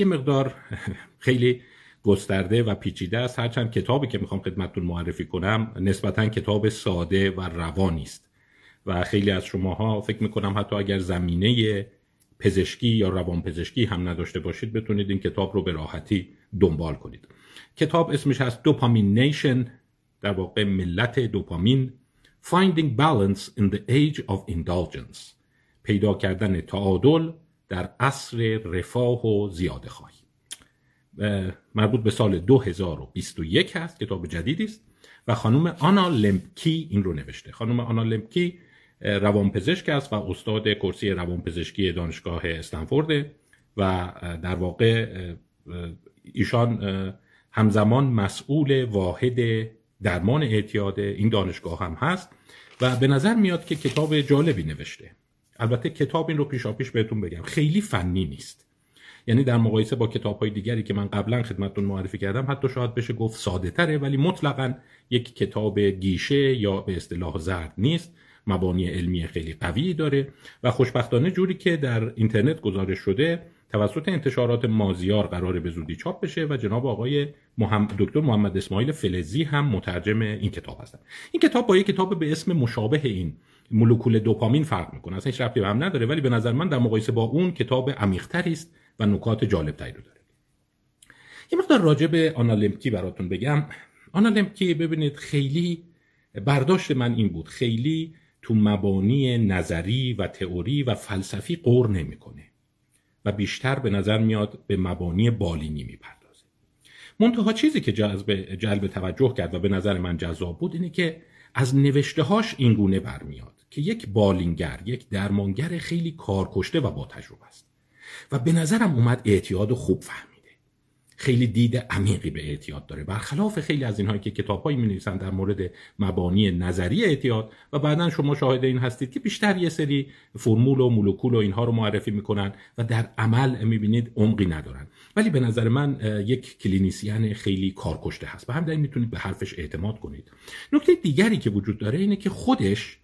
یه مقدار خیلی گسترده و پیچیده است. هرچند کتابی که می‌خوام خدمتتون معرفی کنم نسبتا کتاب ساده و روانی است. و خیلی از شماها فکر می‌کنم حتی اگر زمینه پزشکی یا روان پزشکی هم نداشته باشید بتونید این کتاب رو به راحتی دنبال کنید. کتاب اسمش هست دوپامین نیشن در واقع ملت دوپامین Finding Balance in the Age of Indulgence پیدا کردن تعادل در عصر رفاه و زیاده خواهی مربوط به سال 2021 هست کتاب جدیدی است و خانم آنا لمپکی این رو نوشته. خانم آنا لمپکی روانپزشک است و استاد کرسی روانپزشکی دانشگاه استنفورد و در واقع ایشان همزمان مسئول واحد درمان اعتیاد این دانشگاه هم هست و به نظر میاد که کتاب جالبی نوشته. البته کتاب این رو پیشا پیش بهتون بگم. خیلی فنی نیست. یعنی در مقایسه با کتاب های دیگری که من قبلا خدمتتون معرفی کردم حتی شاید بشه گفت ساده تره ولی مطلقا یک کتاب گیشه یا به اصطلاح زرد نیست. مبانی علمی خیلی قوی داره و خوشبختانه جوری که در اینترنت گزارش شده توسط انتشارات مازیار قرار به زودی چاپ بشه و جناب آقای محمد دکتر محمد اسماعیل فلزی هم مترجم این کتاب هستن. این کتاب با یک کتاب به اسم مشابه این مولکول دوپامین فرق می‌کنه. اصلا هیچ ربطی به هم نداره ولی به نظر من در مقایسه با اون کتاب عمیق‌تری است و نکات جالبتری رو داره. یه مقدار راجع به آنالمکی براتون بگم. آنالمکی ببینید خیلی برداشت من این بود. خیلی تو مبانی نظری و تئوری و فلسفی قور نمی‌کنه و بیشتر به نظر میاد به مبانی بالینی می‌پردازه. منتها چیزی که جذب جلب توجه کرد و به نظر من جذاب بود اینه که از نوشته هاش این گونه برمیاد. که یک بالینگر یک درمانگر خیلی کارکشته و با تجربه است. و به نظرم اومد اعتیاد خوب فهمیده. خیلی دید عمیقی به اعتیاد داره. برخلاف خیلی از اینهایی که کتابهایی می نویسن در مورد مبانی نظری اعتیاد و بعدا شما شاهد این هستید که بیشتر یه سری فرمول و مولکول و اینها رو معرفی می‌کنن و در عمل می‌بینید عمقی ندارن. ولی به نظر من یک کلینیسیان خیلی کارکشته هست. و همین می‌تونید به حرفش اعتماد کنید. نکته دیگری که وجود داره اینه که خودش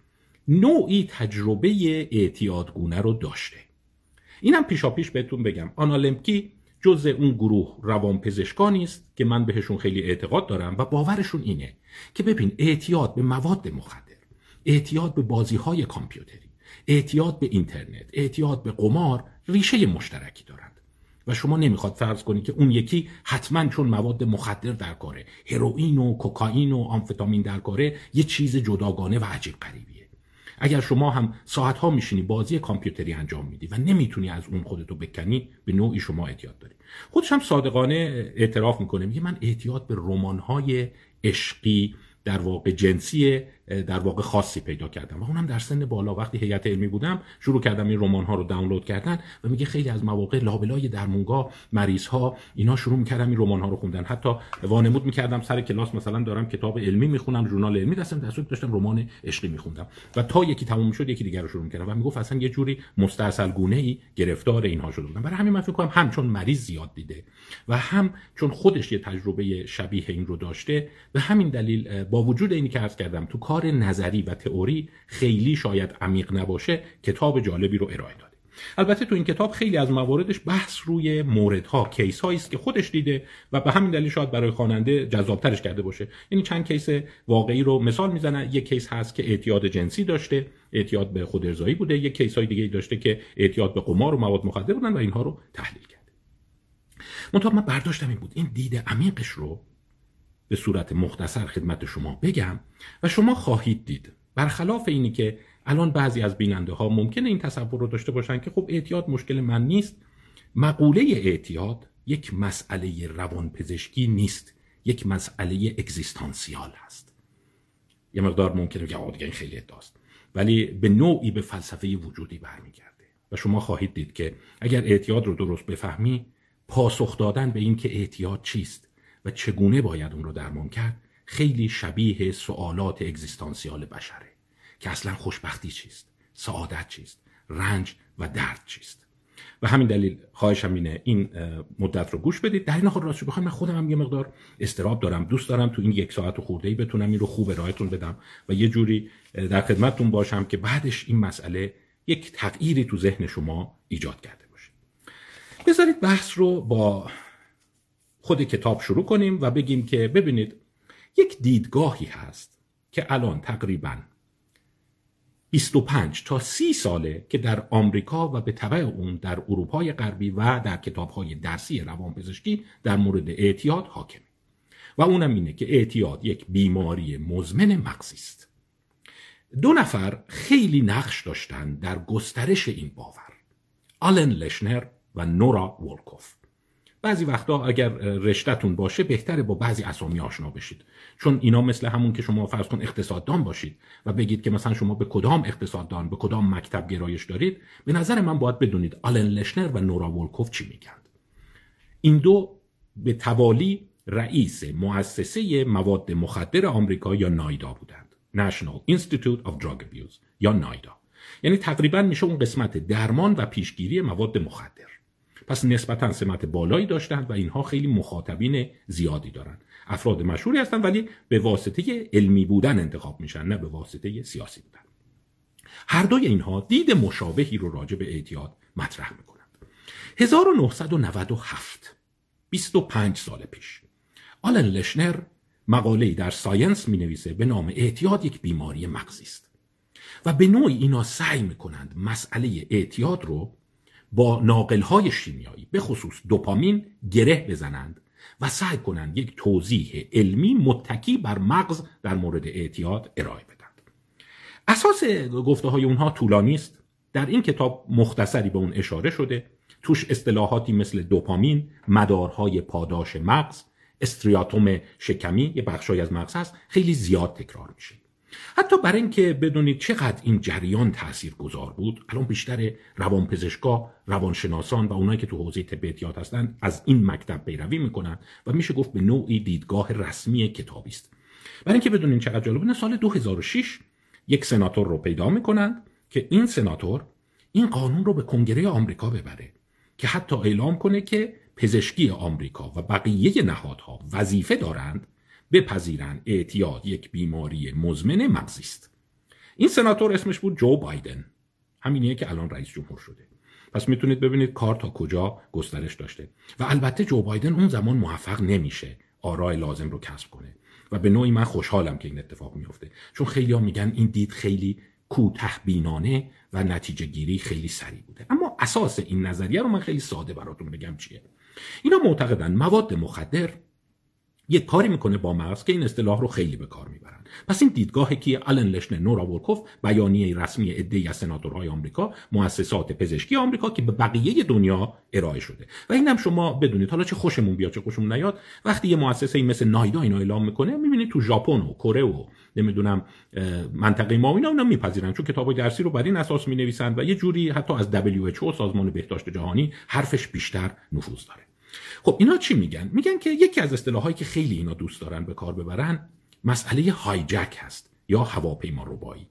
نوعی تجربه اعتیادگونه رو داشته. اینم پیشا پیش بهتون بگم. آنالمکی جز اون گروه روانپزشکانی است که من بهشون خیلی اعتقاد دارم و باورشون اینه که ببین اعتیاد به مواد مخدر اعتیاد به بازی های کامپیوتری اعتیاد به اینترنت اعتیاد به قمار ریشه مشترکی دارند. و شما نمی‌خواد فرض کنید که اون یکی حتما چون مواد مخدر در کاره هروئین و کوکائین و آمفتامین در کاره یه چیز جداگانه و عجیب غریبی اگر شما هم ساعت ها میشینی بازی کامپیوتری انجام میدی و نمی‌تونی از اون خودتو بکنی به نوعی شما اعتیاد داری. خودش هم صادقانه اعتراف می‌کنه میگه من اعتیاد به رمان های عشقی در واقع جنسی در واقع خاصی پیدا کردم. و اونم در سن بالا وقتی هیئت علمی بودم شروع کردم این رمان ها رو دانلود کردن و میگه خیلی از مواقع لابلای درمونگاه مریض ها اینا شروع می‌کردم این رمان ها رو خوندن. حتی وانمود می‌کردم سر کلاس مثلا دارم کتاب علمی می‌خونم ژورنال علمی دستم در داشتم رمان عشقی میخوندم. و تا یکی تموم شد یکی دیگر رو شروع می‌کردم. و می‌گفت اصلا یه جوری مستاصل گونه ای گرفتار اینها شده بودم. برای همین من فکر کنم هم چون مریض زیاد دیده و هم چون خودش یه تجربه شبیه این رو داشته به همین دلیل با وجود اینی که عرض کردم تو نظری و تئوری خیلی شاید عمیق نباشه کتاب جالبی رو ارائه داده. البته تو این کتاب خیلی از مواردش بحث روی موردها case هایی است که خودش دیده و به همین دلیل شاید برای خواننده جذابترش کرده باشه. یعنی چند case واقعی رو مثال می‌زنه یک case هست که اعتیاد جنسی داشته اعتیاد به خودارضایی بوده. یک case های دیگه داشته که اعتیاد به قمار و مواد مخدر بودن و اینها رو تحلیل کرده. منتها من برداشتم این بود. این دید عمیقش رو به صورت مختصر خدمت شما بگم و شما خواهید دید. برخلاف اینی که الان بعضی از بیننده ها ممکنه این تصور رو داشته باشن که خب اعتیاد مشکل من نیست مقوله اعتیاد یک مسئله روانپزشکی نیست یک مسئله اگزیستانسیال هست. یه مقدار ممکنه بگه این خیلی ادعاست. ولی به نوعی به فلسفه وجودی برمیگرده. و شما خواهید دید که اگر اعتیاد رو درست بفهمی پاسخ دادن به این که اعتیاد چیست و چگونه باید اون رو درمان کرد خیلی شبیه سوالات اگزیستانسیال بشره که اصلا خوشبختی چیست سعادت چیست رنج و درد چیست. و همین دلیل خواهشم اینه این مدت رو گوش بدید. در این حال راستش بخوام من خودم هم یه مقدار استراب دارم دوست دارم تو این یک ساعت و خورده ای بتونم این رو خوب ارائهتون بدم و یه جوری در خدمتتون باشم که بعدش این مسئله یک تغییری تو ذهن شما ایجاد کرده بذارید بحث رو با خود کتاب شروع کنیم و بگیم که ببینید یک دیدگاهی هست که الان تقریبا 25 تا 30 ساله که در آمریکا و به طبع اون در اروپای غربی و در کتابهای درسی روانپزشکی در مورد اعتیاد حاکم. و اونم اینه که اعتیاد یک بیماری مزمن مغزی است. دو نفر خیلی نقش داشتن در گسترش این باور آلن لشنر و نورا وولکوف. بعضی وقتا اگر رشتهتون باشه بهتره با بعضی اسامی آشنا بشید. چون اینا مثل همون که شما فرض کن اقتصاددان باشید و بگید که مثلا شما به کدام اقتصاددان به کدام مکتب گرایش دارید به نظر من باید بدونید آلن لشنر و نورا وولکوف چی میگن. این دو به توالی رئیس مؤسسه مواد مخدر آمریکا یا نایدا بودند. National Institute of Drug Abuse یا نایدا. یعنی تقریبا میشه اون قسمت درمان و پیشگیری مواد مخدر. پس نسبتا سمت بالایی داشتند و اینها خیلی مخاطبین زیادی دارند. افراد مشهوری هستند ولی به واسطه علمی بودن انتخاب میشن نه به واسطه سیاسی بودن. هر دوی اینها دید مشابهی رو راجع به اعتیاد مطرح می‌کنند. 1997 25 سال پیش آلن لشنر مقاله‌ای در ساینس می نویسه به نام اعتیاد یک بیماری مغزی است. و به نوعی اینا سعی می‌کنند مسئله اعتیاد رو با ناقلهای شیمیایی به خصوص دوپامین گره بزنند و سعی کنند یک توضیح علمی متکی بر مغز در مورد اعتیاد ارائه بدند. اساس گفته های اونها طولانی است. در این کتاب مختصری به اون اشاره شده. توش اصطلاحاتی مثل دوپامین مدارهای پاداش مغز استریاتوم شکمی یه بخشای از مغز هست خیلی زیاد تکرار میشه. حتی برای اینکه بدونید چقدر این جریان تأثیر گذار بود الان بیشتر روانپزشکا روانشناسان و اونایی که تو حوزه طب هستن از این مکتب پیروی می‌کنن و میشه گفت به نوعی دیدگاه رسمی کتابی است. برای اینکه بدونید چقدر جالبه سال 2006 یک سناتور رو پیدا می‌کنند که این سناتور این قانون رو به کنگره آمریکا ببره که حتی اعلام کنه که پزشکی آمریکا و بقیه نهادها وظیفه دارند بپذیرند اعتیاد یک بیماری مزمن مغزی است. این سناتور اسمش بود جو بایدن. همینیه که الان رئیس جمهور شده. پس می‌تونید ببینید کار تا کجا گسترش داشته. و البته جو بایدن اون زمان موفق نمیشه. آرای لازم رو کسب کنه. و به نوعی من خوشحالم که این اتفاق میفته چون خیلی ها میگن این دید خیلی کوته بینانه و نتیجه گیری خیلی سریع بوده. اما اساس این نظریه رو من خیلی ساده براتون بگم چیه. اینا معتقدن مواد مخدر یک کاری می‌کنه با مغز که این اصطلاح رو خیلی به کار می‌برن. پس این دیدگاه که آلن لشن نورا ورکوف بیانیه رسمی عده از سناتورهای آمریکا مؤسسات پزشکی آمریکا که به بقیه دنیا ارائه شده. و این هم شما بدونید حالا چه خوشمون بیاد چه خوشمون نیاد وقتی یه مؤسسه مثل نایدا اینا اعلام می‌کنه می‌بینید تو ژاپن و کره و نمی‌دونم منطقه ما اینا اونا میپذیرن. چون کتابای درسی رو بر این اساس می‌نویسن و یه جوری حتی از WHO سازمان بهداشت جهانی حرفش بیشتر نفوذ داره. خب اینا چی میگن؟ میگن که یکی از اصطلاحایی که خیلی اینا دوست دارن به کار ببرن مسئله هایجک هست یا هواپیما ربایی.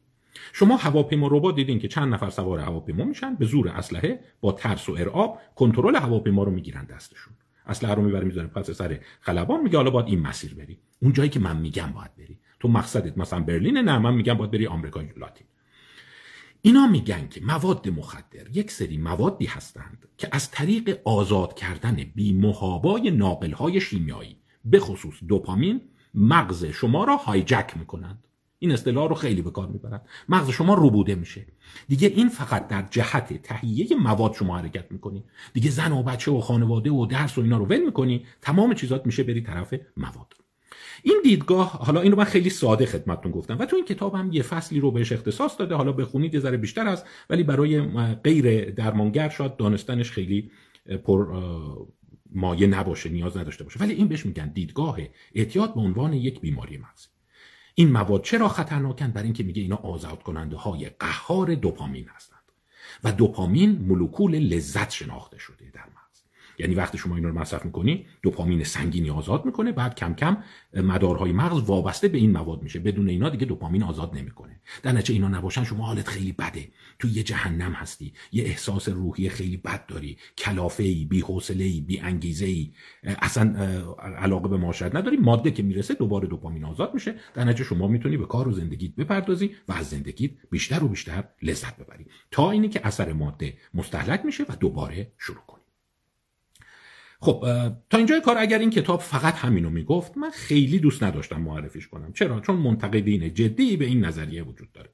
شما هواپیما ربا دیدین که چند نفر سوار هواپیما میشن به زور اسلحه با ترس و ارعاب کنترل هواپیما رو می‌گیرن دستشون. اسلحه رو می‌بره می‌ذاره پس سر خلبان میگه حالا باید این مسیر بری. اون جایی که من میگم باید بری. تو مقصدت مثلا برلین نه من میگم باید بری آمریکای لاتین. اینا میگن که مواد مخدر یک سری موادی هستند که از طریق آزاد کردن بیمهابای ناقلهای شیمیایی به خصوص دوپامین مغز شما را هایجک می‌کنند. این اصطلاح رو خیلی به کار می‌برند مغز شما روبوده میشه. دیگه این فقط در جهت تهیه مواد شما حرکت می‌کنی. دیگه زن و بچه و خانواده و درس و اینا رو ول می‌کنی. تمام چیزات میشه بری طرف مواد. این دیدگاه حالا این رو من خیلی ساده خدمتتون گفتم. و تو این کتاب هم یه فصلی رو بهش اختصاص داده. حالا بخونید یه ذره بیشتر است ولی برای غیر درمانگر شاد دانستنش خیلی پر مایه نباشه نیاز نداشته باشه. ولی این بهش میگن دیدگاه اعتیاد به عنوان یک بیماری مغزی این مواد چرا خطرناکن؟ برای اینکه میگه اینا آزاد کننده های قهار دوپامین هستند. و دوپامین مولکول لذت شناخته شده در یعنی وقتی شما اینا رو مصرف می‌کنی دوپامین سنگینی آزاد می‌کنه بعد کم کم مدارهای مغز وابسته به این مواد میشه. بدون اینا دیگه دوپامین آزاد نمی‌کنه. در نتیجه اینا نباشن شما حالت خیلی بده. تو یه جهنم هستی. یه احساس روحی خیلی بد داری. کلافه ای بی حوصله ای بی انگیزه ای اصلا علاقه به معاشرت نداری. ماده که می‌رسه دوباره دوپامین آزاد میشه. در نتیجه شما می‌تونی به کار و زندگیت بپردازی و از زندگیت بیشتر و بیشتر لذت ببری. تا اینی که اثر ماده مستهلک میشه و دوباره شروع کنی خب تا اینجای کار اگر این کتاب فقط همینو می‌گفت من خیلی دوست نداشتم معرفیش کنم. چرا؟ چون منتقدین جدی به این نظریه وجود داره.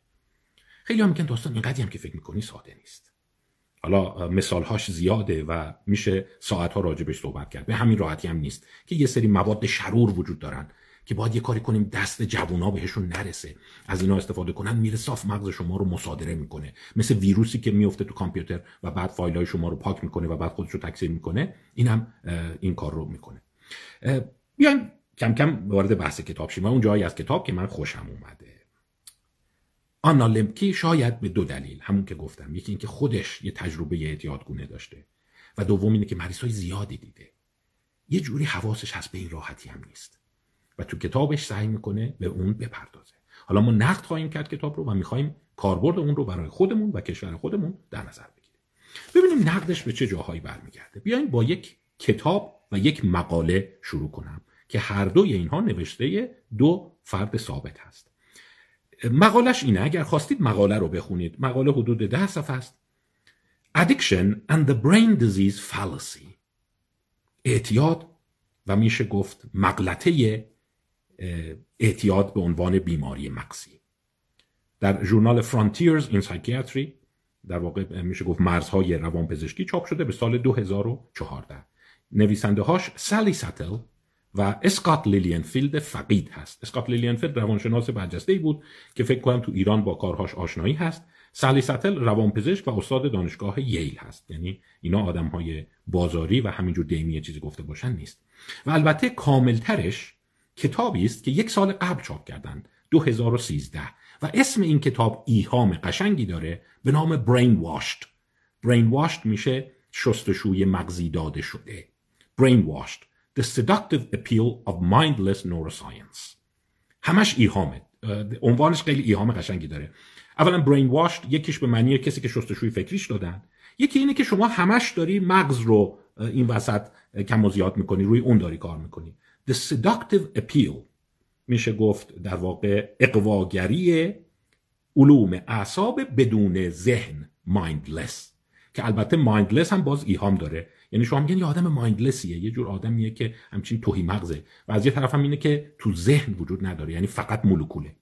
خیلی هم میگن داستان اینقدری هم که فکر می‌کنی ساده نیست. حالا مثالهاش زیاده و میشه ساعتها راجبش صحبت کرد. به همین راحتی هم نیست که یه سری مواد شرور وجود دارن. که باید یه کاری کنیم دست جوونا بهشون نرسه. از اینا استفاده کنن میره صاف مغز شما رو مصادره می‌کنه. مثل ویروسی که میفته تو کامپیوتر و بعد فایل های شما رو پاک می‌کنه و بعد خودش رو تکثیر می‌کنه این هم این کار رو می‌کنه. بیایم کم کم وارد بحث کتاب شیم. و اون جایی از کتاب که من خوشم اومده. آنا لمکی شاید به دو دلیل همون که گفتم. یکی اینکه خودش یه تجربه اعتیادگونه داشته و دوم اینه که مریض های زیادی دیده. یه جوری حواسش هست به این راحتی هم نیست. تو کتابش سعی می‌کنه به اون بپردازه. حالا ما نقد خواهیم کرد کتاب رو و می‌خوایم کاربرد اون رو برای خودمون و کشور خودمون در نظر بگیریم. ببینیم نقدش به چه جاهایی برمیگرده. بیاین با یک کتاب و یک مقاله شروع کنم که هر دوی اینها نوشته دو فرد ثابت هست. مقالش اینه اگر خواستید مقاله رو بخونید مقاله حدود ده صفحه است. Addiction and the Brain Disease Fallacy. اعتیاد و میشه گفت مغلطه اعتیاد به عنوان بیماری مغزی. در ژورنال Frontiers in Psychiatry در واقع میشه گفت مرزهای روانپزشکی چاپ شده به سال 2014 نویسنده هاش سالی ساتل و اسکات لیلینفیلد فقید هست. اسکات لیلینفیلد روانشناس برجسته بود که فکر کنم تو ایران با کارهاش آشنایی هست. سالی ساتل روانپزشک و استاد دانشگاه ییل هست. یعنی اینا آدم های بازاری و همینجور دیمی چیزی گفته باشن نیست. و البته کاملترش کتابی است که یک سال قبل چاپ کردند 2013 و اسم این کتاب ایهام قشنگی داره به نام برین واشت برین واشت میشه شستشوی مغزی داده شده. برین واشت The Seductive Appeal of Mindless Neuroscience. همش ایهامه عنوانش خیلی ایهام قشنگی داره. اولا برین واشت یکیش به معنی کسی که شستشوی فکریش دادن. یکی اینه که شما همش داری مغز رو این وسط کم و زیاد می‌کنی روی اون داری کار می‌کنی. The seductive appeal. میشه گفت در واقع اقواگری علوم اعصاب بدون ذهن mindless که البته mindless هم باز ایهام داره. یعنی شما میگن یه آدم مایندلسیه یه جور آدمیه که همچین توهی مغزه. و از یه طرف هم اینه که تو ذهن وجود نداره یعنی فقط مولکوله.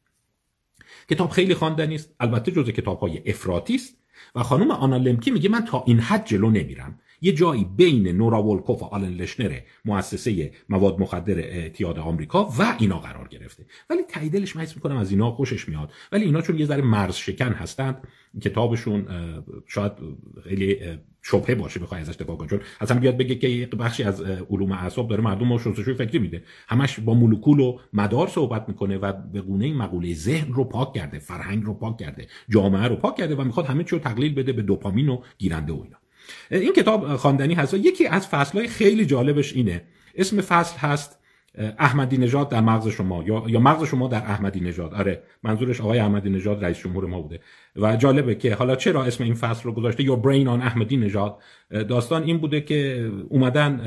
کتاب خیلی خواندنی است البته جزء کتاب های افراطی است. و خانم آنا لمکی میگه من تا این حد جلو نمیرم. یه جایی بین نورا ولکوف و آلن لشنر مؤسسه مواد مخدر اعتیاد آمریکا و اینا قرار گرفته. ولی تاییدلش من می‌کنم از اینا خوشش میاد. ولی اینا چون یه ذره مرز شکن هستند کتابشون شاید خیلی شبهه باشه بخوای ازش دفاع کنی. چون اصلا بیاد بگه که یه بخشی از علوم اعصاب داره مردم رو شستشوی فکری میده. همش با مولکول و مدار صحبت می‌کنه و به گونه مقوله ذهن رو پاک کرده فرهنگ رو پاک کرده جامعه رو پاک کرده و می‌خواد همه چی رو تقلیل بده به دوپامین و گیرنده و اینا. این کتاب خواندنی هست یکی از فصلهای خیلی جالبش اینه. اسم فصل هست احمدی نژاد در مغز شما یا یا مغز شما در احمدی نژاد. آره منظورش آقای احمدی نژاد رئیس جمهور ما بوده. و جالبه که حالا چرا اسم این فصل رو گذاشته؟ یا برین آن احمدی نژاد. داستان این بوده که اومدن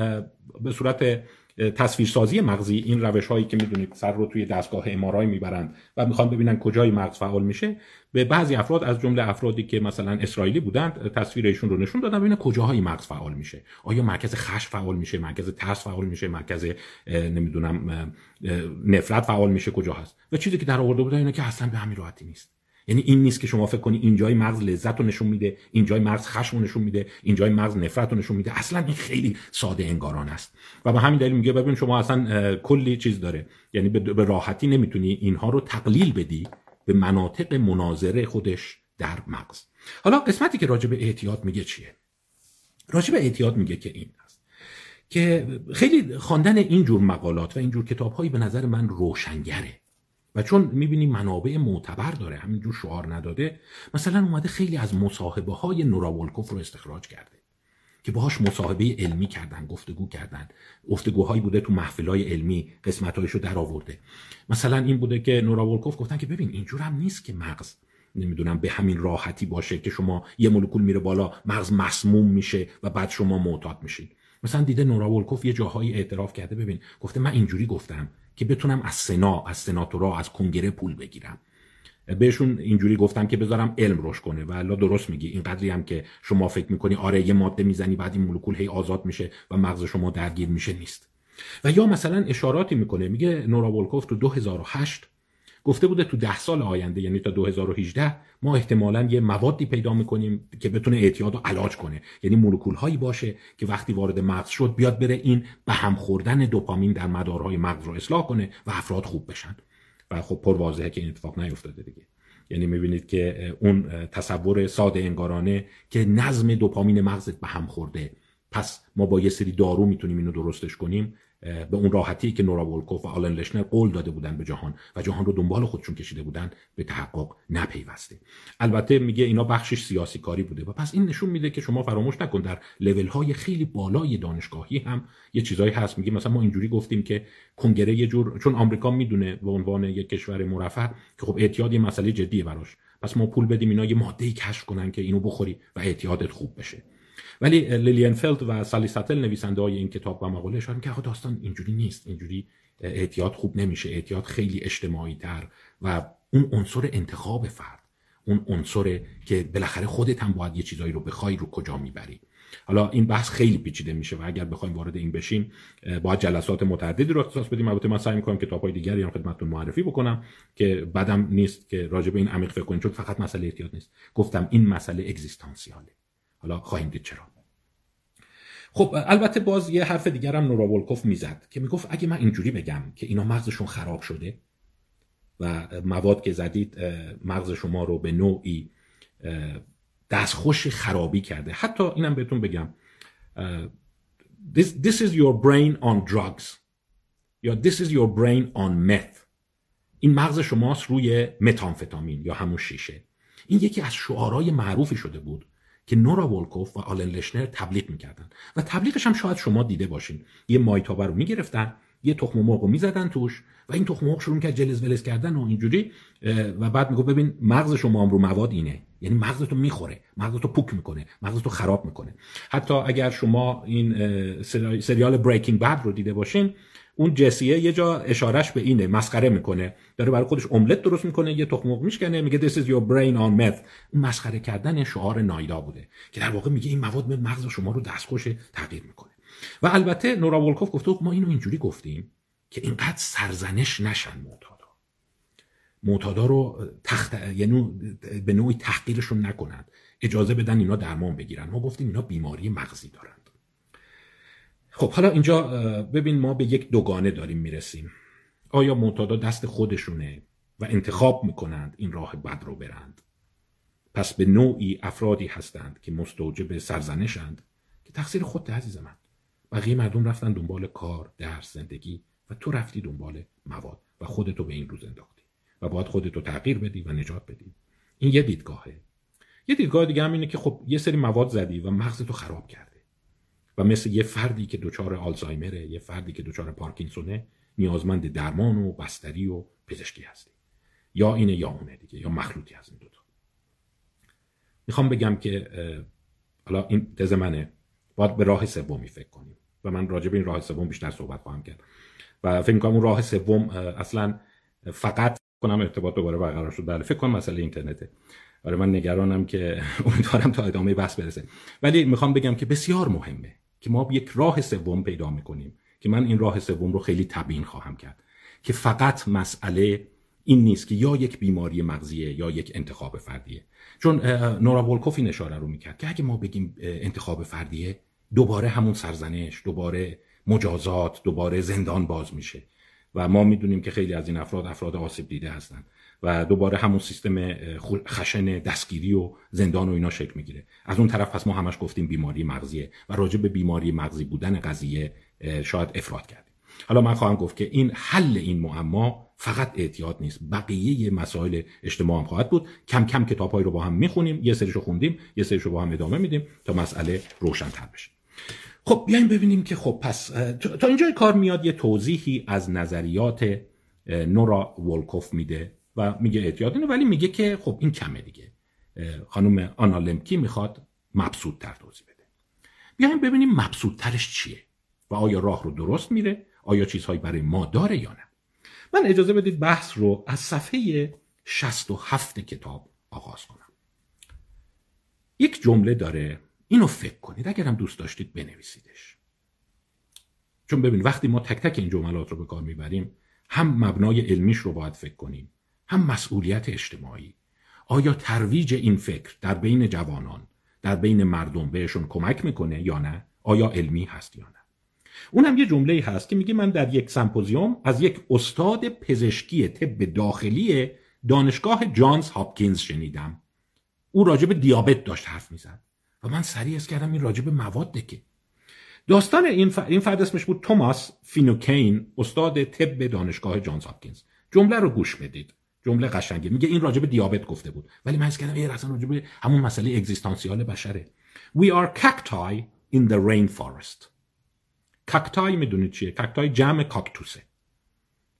به صورت تصویرسازی مغزی این روش هایی که می‌دونید سر رو توی دستگاه امارای می‌برند و می‌خوان ببینن کجای مغز فعال میشه به بعضی افراد از جمله افرادی که مثلا اسرائیلی بودند تصویرشون رو نشون دادن ببینن کجاهای مغز فعال میشه. آیا مرکز خشم فعال میشه مرکز ترس فعال میشه مرکز نمی‌دونم نفرت فعال میشه کجا هست؟ و چیزی که در آورده بودن اینه که اصلا به همین راحتی نیست. یعنی این نیست که شما فکر کنی اینجای مغز لذت رو نشون میده اینجای مغز خشم رو نشون میده اینجای مغز نفرت رو نشون میده. اصلا این خیلی ساده انگاران است. و به همین دلیل میگه ببین شما اصلا کلی چیز داره. یعنی به راحتی نمی‌تونی اینها رو تقلیل بدی به مناطق مناظره خودش در مغز. حالا قسمتی که راجع به اعتیاد میگه چیه؟ راجع به اعتیاد میگه که این است که خیلی خواندن این جور مقالات و این جور کتابهایی به نظر من روشنگره. و چون می‌بینی منابع معتبر داره همینجور شعار نداده مثلا اومده خیلی از مصاحبه های نوراولکوف رو استخراج کرده که باهاش مصاحبه علمی کردن گفتگو کردن. گفتگوهایی بوده تو محفلای علمی قسمتایشو در آورده. مثلا این بوده که نوراولکوف گفتن که ببین اینجور هم نیست که مغز نمی‌دونم به همین راحتی باشه که شما یه مولکول میره بالا مغز مسموم میشه و بعد شما معتاد میشید. مثلا دیده نوراولکوف یه جاهایی اعتراف کرده ببین گفته من اینجوری گفتم. که بتونم از سنا از سناتورا از کنگره پول بگیرم. بهشون اینجوری گفتم که بذارم علم روش کنه. و الا درست میگی. این قدری هم که شما فکر می‌کنی آره یه ماده می‌زنی بعد این مولکول هی آزاد میشه و مغز شما درگیر میشه نیست. و یا مثلا اشاراتی می‌کنه. میگه نورا ولکوف تو 2008 گفته بوده تو ده سال آینده یعنی تا 2018 ما احتمالا یه موادی پیدا می‌کنیم که بتونه اعتیاد رو علاج کنه. یعنی مولکول هایی باشه که وقتی وارد مغز شد بیاد بره این به هم خوردن دوپامین در مدارهای مغز رو اصلاح کنه و افراد خوب بشن. و خب پر واضحه که این اتفاق نیفتاده دیگه. یعنی می‌بینید که اون تصور ساده انگارانه که نظم دوپامین مغزت به هم خورده. پس ما با یه سری دارو می‌تونیم اینو درستش کنیم. به اون راحتی که نورا ولکوف و آلن لشنر قول داده بودن به جهان و جهان رو دنبال خودشون کشیده بودن به تحقق نپیوسته البته میگه اینا بخشش سیاسی کاری بوده و پس این نشون میده که شما فراموش نکن در لول های خیلی بالای دانشگاهی هم یه چیزایی هست. میگه مثلا ما اینجوری گفتیم که کنگره یه جور چون آمریکا می‌دونه به عنوان یک کشور مرفه که خب اعتیاد یه مسئله جدیه براش. پس ما پول بدیم اینا یه ماده کشف کنن که اینو بخوری و اعتیادت خوب بشه. ولی لیلینفلد و سالی ساتل نویسنده های این کتاب و مقاله اشاره که داستان اینجوری نیست اینجوری اعتیاد خوب نمیشه اعتیاد خیلی اجتماعی تر و اون عنصر انتخاب فرد اون عنصر که بالاخره خودت هم باید یه چیزایی رو بخوای رو کجا می‌بری. حالا این بحث خیلی پیچیده میشه و اگر بخوایم وارد این بشیم باید جلسات متعددی رو اختصاص بدیم. البته من سعی می‌کنم کتابهای دیگری هم خدمتتون معرفی بکنم که بعدم نیست که راجع به این عمیق فکر کنیم چون فقط مسئله اعتیاد نیست. گفتم این مسئله اگزیستانسیاله. حالا خواهیم دید چرا. خب البته باز یه حرف دیگر هم نورا ولکوف می‌زد که می‌گفت اگه من اینجوری بگم که اینا مغزشون خراب شده و مواد که زدید مغز شما رو به نوعی دستخوش خرابی کرده. حتی اینم بهتون بگم this, this is your brain on drugs یا this is your brain on meth. این مغز شماست روی متانفتامین یا همون شیشه. این یکی از شعارهای معروفی شده بود. که نورا ولکوف و آلن لشنر تبلیغ می‌کردن. و تبلیغش هم شاید شما دیده باشین. یه مایتابه رو می‌گرفتن یه تخم مرغ رو می‌زدن توش و این تخم مرغ شروع کرد جلز ولز کردن و اینجوری و بعد میگه ببین مغز شما هم رو مواد اینه. یعنی مغزتو می‌خوره مغزتو پوک می‌کنه مغزتو خراب می‌کنه. حتی اگر شما این سریال بریکینگ بد رو دیده باشین اون جسیه یه جا اشارش به اینه مسخره می‌کنه. داره برای خودش املت درست می‌کنه یه تخم مرغ میشکنه میگه this is your brain on meth. اون مسخره کردن شعار نایدا بوده که در واقع میگه این مواد مغز شما رو دستخوش تغییر می‌کنه. و البته نورا ولکوف گفته ما اینو اینجوری گفتیم که اینقدر سرزنش نشن معتادا. معتادا رو تخت یعنی به نوعی تحقیرشون نکنند. اجازه بدن اینا درمان بگیرن. ما گفتیم اینا بیماری مغزی دارند. خب حالا اینجا ببین ما به یک دوگانه داریم می‌رسیم. آیا معتادا دست خودشونه و انتخاب می‌کنند این راه بد رو برند؟ پس به نوعی افرادی هستند که مستوجب سرزنشند که تقصیر خود عزیز من. بقیه مردم رفتن دنبال کار درس زندگی و تو رفتی دنبال مواد و خودتو به این روز انداختی و باید خودتو تغییر بدی و نجات بدی. این یه دیدگاهه. یه دیدگاه دیگه هم اینه که خب یه سری مواد زدی و مغزتو خراب کرده و مثل یه فردی که دچار آلزایمره یه فردی که دچار پارکینسونه نیازمند درمان و بستری و پزشکی هستی. یا اینه یا اونه دیگه یا مخلوطی از این دوتا. می‌خوام بگم که حالا این تز منه. باید به راه سومی فکر کنیم. و من راجع به این راه سوم بیشتر صحبت خواهم کرد. و فکر کنم اون راه سوم اصلا فقط کنم ارتباط دوباره برقرار شد. بله فکر کنم مسئله اینترنته. آره من نگرانم که امیدوارم تا ادامه بحث برسه. ولی می‌خوام بگم که بسیار مهمه. که ما یک راه سوم پیدا می‌کنیم که من این راه سوم رو خیلی تبیین خواهم کرد که فقط مسئله این نیست که یا یک بیماری مغزیه یا یک انتخاب فردیه. چون نورا ولکوف این اشاره رو می‌کرد که اگه ما بگیم انتخاب فردیه دوباره همون سرزنش دوباره مجازات دوباره زندان باز میشه. و ما می‌دونیم که خیلی از این افراد افراد آسیب دیده هستند و دوباره همون سیستم خشن دستگیری و زندان و اینا شکل می‌گیره. از اون طرف پس ما همش گفتیم بیماری مغزیه و راجع به بیماری مغزی بودن قضیه شاید افراد کردیم. حالا من خواهم گفت که این حل این معما فقط اعتیاد نیست بقیه مسائل اجتماع هم خواهد بود. کم کم کتابهایی رو با هم می‌خونیم یه سریشو خوندیم یه سریشو با هم ادامه میدیم تا مسئله روشنتر بشه. خب بیایم ببینیم که خب پس تا اینجای کار میاد یه توضیحی از نظریات نورا ولکوف میده. و میگه اعتیاد اینه ولی میگه که خب این کمه دیگه. خانم آنا لمکی می‌خواد مبسوط تر توضیح بده. بیایم ببینیم مبسوط ترش چیه و آیا راه رو درست میره؟ آیا چیزهایی برای ما داره یا نه؟ من اجازه بدید بحث رو از صفحه 67 کتاب آغاز کنم. یک جمله داره اینو فکر کنید اگرم دوست داشتید بنویسیدش. چون ببین وقتی ما تک تک این جملات رو به کار می‌بریم هم مبنای علمیش رو باید فکر کنیم هم مسئولیت اجتماعی. آیا ترویج این فکر در بین جوانان در بین مردم بهشون کمک می‌کنه یا نه؟ آیا علمی هست یا نه؟ اونم یه جمله هست که میگه من در یک سمپوزیوم از یک استاد پزشکی طب داخلی دانشگاه جانز هاپکینز شنیدم. او راجع به دیابت داشت حرف می‌زد و من سریع عرض کردم این راجع به مواده که داستان این, ف... این فرد اسمش بود توماس فینوکین استاد طب دانشگاه جانز هاپکینز. جمله رو گوش بدید. جمله قشنگه. میگه این راجب دیابت گفته بود. ولی من کردم یه اصلا راجب همون مسئله اگزیستانسیال بشره. We are cacti in the rainforest. کاکتای می‌دونید چیه؟ کاکتای جمع کاکتوسه.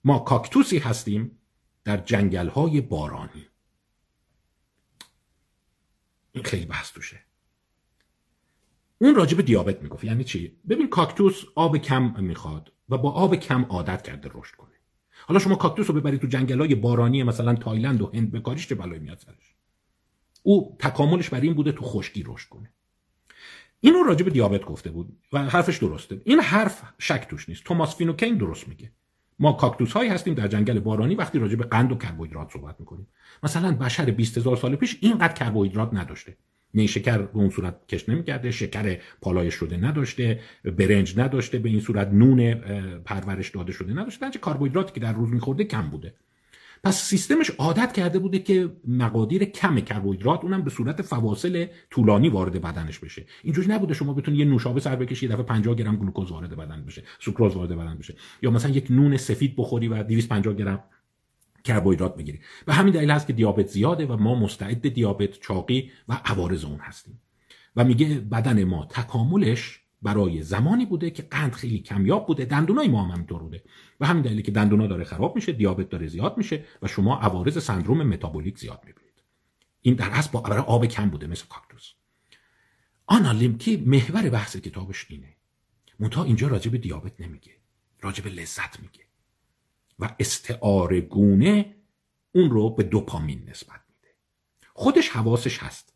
ما کاکتوسی هستیم در جنگل های بارانی. این خیلی بحث توشه. اون راجب دیابت می‌گفت. یعنی چی؟ ببین کاکتوس آب کم می‌خواد و با آب کم عادت کرده رشد کنه. حالا شما کاکتوس رو ببرید تو جنگل های بارانی مثلا تایلند و هند بکاریش چه بلایی میاد سرش؟ او تکاملش بر این بوده تو خشکی رشد کنه. اینو راجع به دیابت گفته بود و حرفش درسته. این حرف شک توش نیست. توماس فینوکین درست میگه. ما کاکتوس هایی هستیم در جنگل بارانی وقتی راجع به قند و کربوهیدرات صحبت می‌کنیم. مثلا بشر 20 هزار سال پیش اینقدر کربوهیدرات نداشته. نیشکر به اون صورت کشت نمی‌کرده شکر پالایش شده نداشته برنج نداشته به این صورت نون پرورش داده شده نداشته. چه کربوهیدراتی که در روز میخورده کم بوده. پس سیستمش عادت کرده بوده که مقادیر کم کربوهیدرات اونم به صورت فواصل طولانی وارد بدنش بشه. اینجوری نبوده شما بتونید یه نوشابه سر بکشید دفعه 50 گرم گلوکوز وارد بدن بشه سوکروز وارد بدن بشه. یا مثلا یک نون سفید بخوری و 250 گرم کربوهیدرات بگیری و همین دلیل هست که دیابت زیاده و ما مستعد دیابت چاقی و عوارض اون هستیم. و میگه بدن ما تکاملش برای زمانی بوده که قند خیلی کمیاب بوده. دندونای ما هم همینطور بوده. و همین دلیلی که دندونا داره خراب میشه دیابت داره زیاد میشه و شما عوارض سندروم متابولیک زیاد می‌بینید. این در اصل برای آب کم بوده مثل کاکتوس. آنا لیمکی محور بحث کتابش اینه. منتها اینجا راجع به دیابت نمیگه. راجع به لذت میگه. و استعاره گونه اون رو به دوپامین نسبت میده. خودش حواسش هست.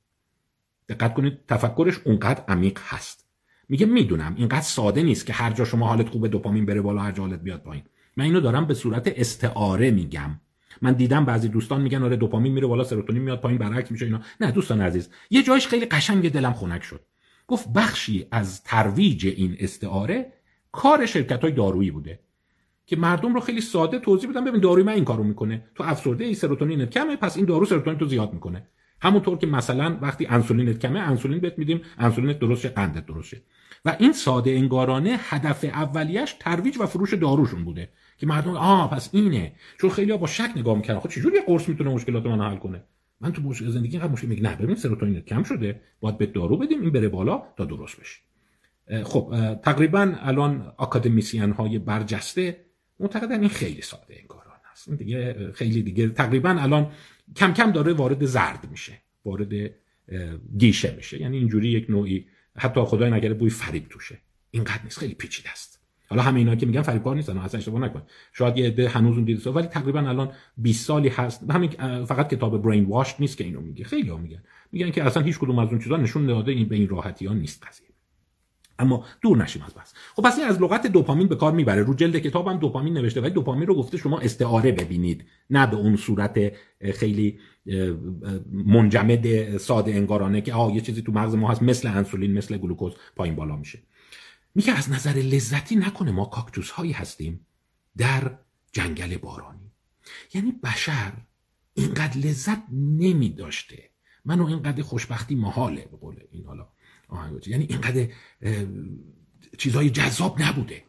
دقت کنید تفکرش اونقدر عمیق هست. میگه می‌دونم اینقدر ساده نیست که هر جا شما حالت خوبه دوپامین بره بالا هر جا حالت بیاد پایین. من اینو دارم به صورت استعاره میگم. من دیدم بعضی دوستان میگن آره دوپامین میره بالا سروتونین میاد پایین برعکس میشه اینا. نه دوستان عزیز یه جایش خیلی قشنگ دلم خنک شد. گفت بخشی از ترویج این استعاره کار شرکت های دارویی بوده. که مردم رو خیلی ساده توضیح بدم ببین داروی من این کارو می‌کنه. تو افسرده ای سروتونینت کمه پس این دارو سروتونین تو زیاد می‌کنه. همونطور که مثلا وقتی انسولینت کمه انسولین بهت میدیم انسولینت درست قندت درست و این ساده انگارانه هدف اولیش ترویج و فروش داروشون بوده. که مردم آه پس اینه. چون خیلی با شک نگاه می‌کردن. خب چجوری قرص می‌تونه مشکلات من حل کنه؟ من تو زندگی اینقدر مشکل میگه نه ببین سروتونین کم شده. باید یه دارو بدیم این بره بالا تا درست بشه. خب تقریبا الان اکادمیسیان های برجسته معتقدن این خیلی ساده انگارانه است این دیگه خیلی دیگه تقریبا الان کم کم داره وارد زرد میشه وارد گیشه میشه. یعنی اینجوری یک نوعی حتی خدای نگره بوی فریب توشه. اینقدر نیست خیلی پیچیده است. حالا همه اینا که میگن فریبکار نیستن اصلا اشتباه نکن. شاید یه عده هنوز اون دیده ولی تقریبا الان 20 سالی هست. همین فقط کتاب برین واش نیست که اینو میگه. خیلی ها میگن. میگن که اصلا هیچ کدوم از اون چیزا نشون داده این به این راحتی ها نیست قضیه. اما دور نشیم از بس. خب پس این از لغت دوپامین به کار می‌بره. رو جلد کتابم دوپامین نوشته ولی دوپامین رو گفته شما استعاره ببینید. نه به اون صورت خیلی منجمد ساده انگارانه که آه یه چیزی تو مغز ما هست مثل انسولین مثل گلوکوز پایین بالا میشه. میگه از نظر لذتی نکنه ما کاکتوس هایی هستیم در جنگل بارانی. یعنی بشر اینقدر لذت نمی داشته منو اینقدر خوشبختی محاله به قول این حالا. یعنی اینقدر چیزهای جذاب نبوده.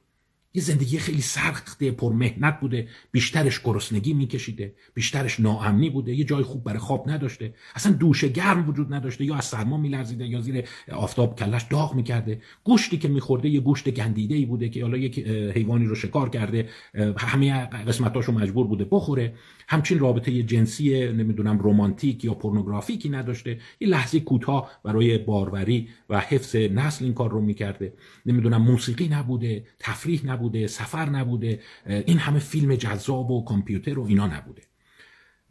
یه زندگی خیلی سخته پر مهنت بوده. بیشترش گرسنگی میکشیده. بیشترش ناامنی بوده. یه جای خوب برای خواب نداشته. اصلا دوش گرم وجود نداشته. یا از سرما میلرزیده یا زیر آفتاب کلش داغ می‌کرده. گوشتی که میخورده یه گوشت گندیده ای بوده که حالا یک حیوانی رو شکار کرده. همه قسمتاشو مجبور بوده بخوره. همچین رابطه جنسی نمی‌دونم رمانتیک یا پورنوگرافیکی نداشته. یه لحظه کوتاه برای باروری و حفظ نسل این کار رو می‌کرده. نمی‌دونم موسیقی نبوده تفریح نبوده سفر نبوده این همه فیلم جذاب و کامپیوتر و اینا نبوده.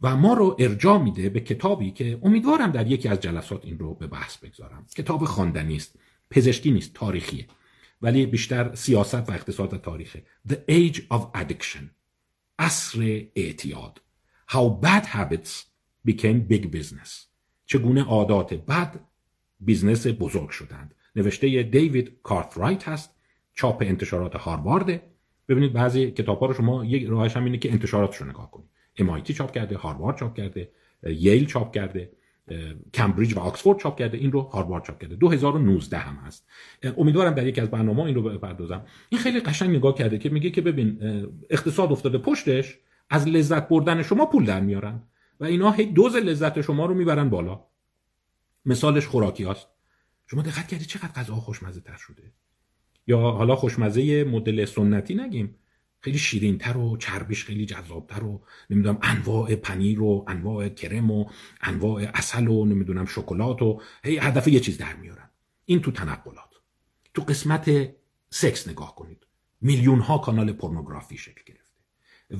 و ما رو ارجاع میده به کتابی که امیدوارم در یکی از جلسات این رو به بحث بگذارم. کتاب خواندنی است پزشکی نیست تاریخیه. ولی بیشتر سیاست و اقتصاد و تاریخه. The Age of Addiction. اصر اعتیاد. How Bad Habits Became Big Business. چگونه عادات بد business بزرگ شدند. نوشته دیوید کارترایت هست چاپ انتشارات هاروارده. ببینید بعضی کتاب ها رو شما یک راهش هم اینه که انتشاراتش رو نگاه کنید. MIT چاپ کرده هاروارد چاپ کرده ییل چاپ کرده کمبریج و آکسفورد چاپ کرده این رو هاروارد چاپ کرده. 2019 هم هست. امیدوارم در یکی از برنامه این رو بپردازم. این خیلی قشنگ نگاه کرده که میگه که ببین اقتصاد افتاده پشتش از لذت بردن شما پول در میارن. و اینا هی دوز لذت شما رو می‌برن بالا. مثالش خوراکی هاست. شما دقت کردی چقدر غذا خوشمزه تر شده. یا حالا خوشمزه مدل سنتی نگیم. خیلی شیرینتر و چربیش خیلی جذابتر و نمی‌دونم انواع پنیر و انواع کرم و انواع اصل و نمی‌دونم شکلات و هی هدف یه چیز در میارن. این تو تنقلات. تو قسمت سکس نگاه کنید. میلیون ها کانال پورنوگرافی شکل گرفته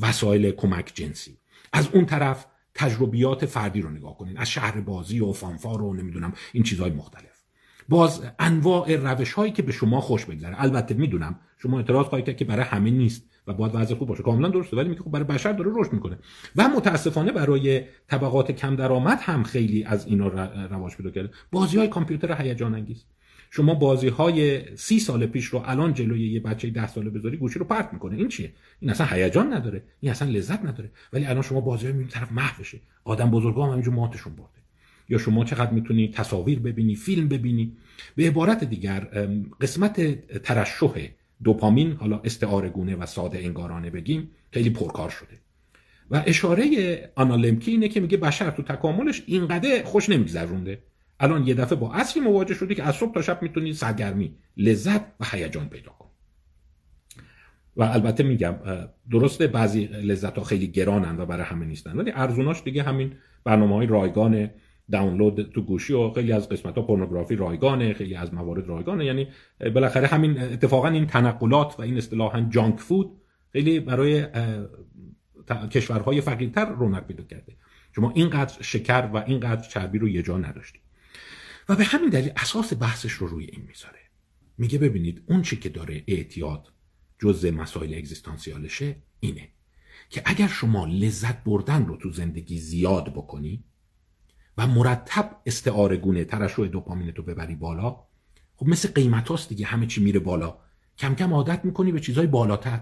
وسایل کمک جنسی. از اون طرف تجربیات فردی رو نگاه کنید از شهر بازی و فانفار و نمی‌دونم این چیزهای مختلف. باز انواع روش هایی که به شما خوش بگذره. البته می‌دونم شما اعتراض خواهید که برای همه نیست و باید وضع خوب باشه. کاملا درسته ولی میگه خب برای بشر داره رشد می‌کنه. و متاسفانه برای طبقات کم درآمد هم خیلی از اینا رواج پیدا کرده. بازی های کامپیوتر هیجان انگیز شما بازی های سی سال پیش رو الان جلوی یه بچه ده ساله بذاری گوشی رو پرت می‌کنه. این چیه؟ این اصلا هیجان نداره. این اصلا لذت نداره. ولی الان شما بازی های طرف محو بشه. آدم بزرگا هم همینجور ماتشون برده. یا شما چقدر می‌تونی تصاویر ببینی فیلم ببینی. به عبارت دیگر قسمت ترشح دوپامین حالا استعاره گونه و ساده انگارانه بگیم خیلی پرکار شده. و اشاره آنالمکی اینه که میگه بشر تو تکاملش اینقدر خوش نمیگذرونده. الان یه دفعه با اصلی مواجه شدی که از صبح تا شب می‌تونی سرگرمی لذت و هیجان پیدا کنی. و البته میگم درسته بعضی لذت ها خیلی گرانن و برای همه نیستن ولی ارزوناش دیگه همین برنامه های رایگان دانلود تو گوشی و خیلی از قسمت ها پورنوگرافی رایگانه خیلی از موارد رایگانه. یعنی بالاخره همین اتفاقا این تنقلات و این اصطلاحا جانک فود خیلی برای کشورهای فقیرتر رونق پیدا کرده. شما اینقدر شکر و اینقدر چربی رو یه جا نداشتید. و به همین دلیل اساس بحثش رو روی این می‌ذاره. میگه ببینید اون چی که داره اعتیاد جزء مسائل اگزیستانسیالشه اینه که اگر شما لذت بردن رو تو زندگی زیاد بکنی و مرتب استعاره گونه ترشح دوپامین تو ببری بالا خب مثل قیمت هاست دیگه همه چی میره بالا. کم کم عادت می‌کنی به چیزهای بالاتر.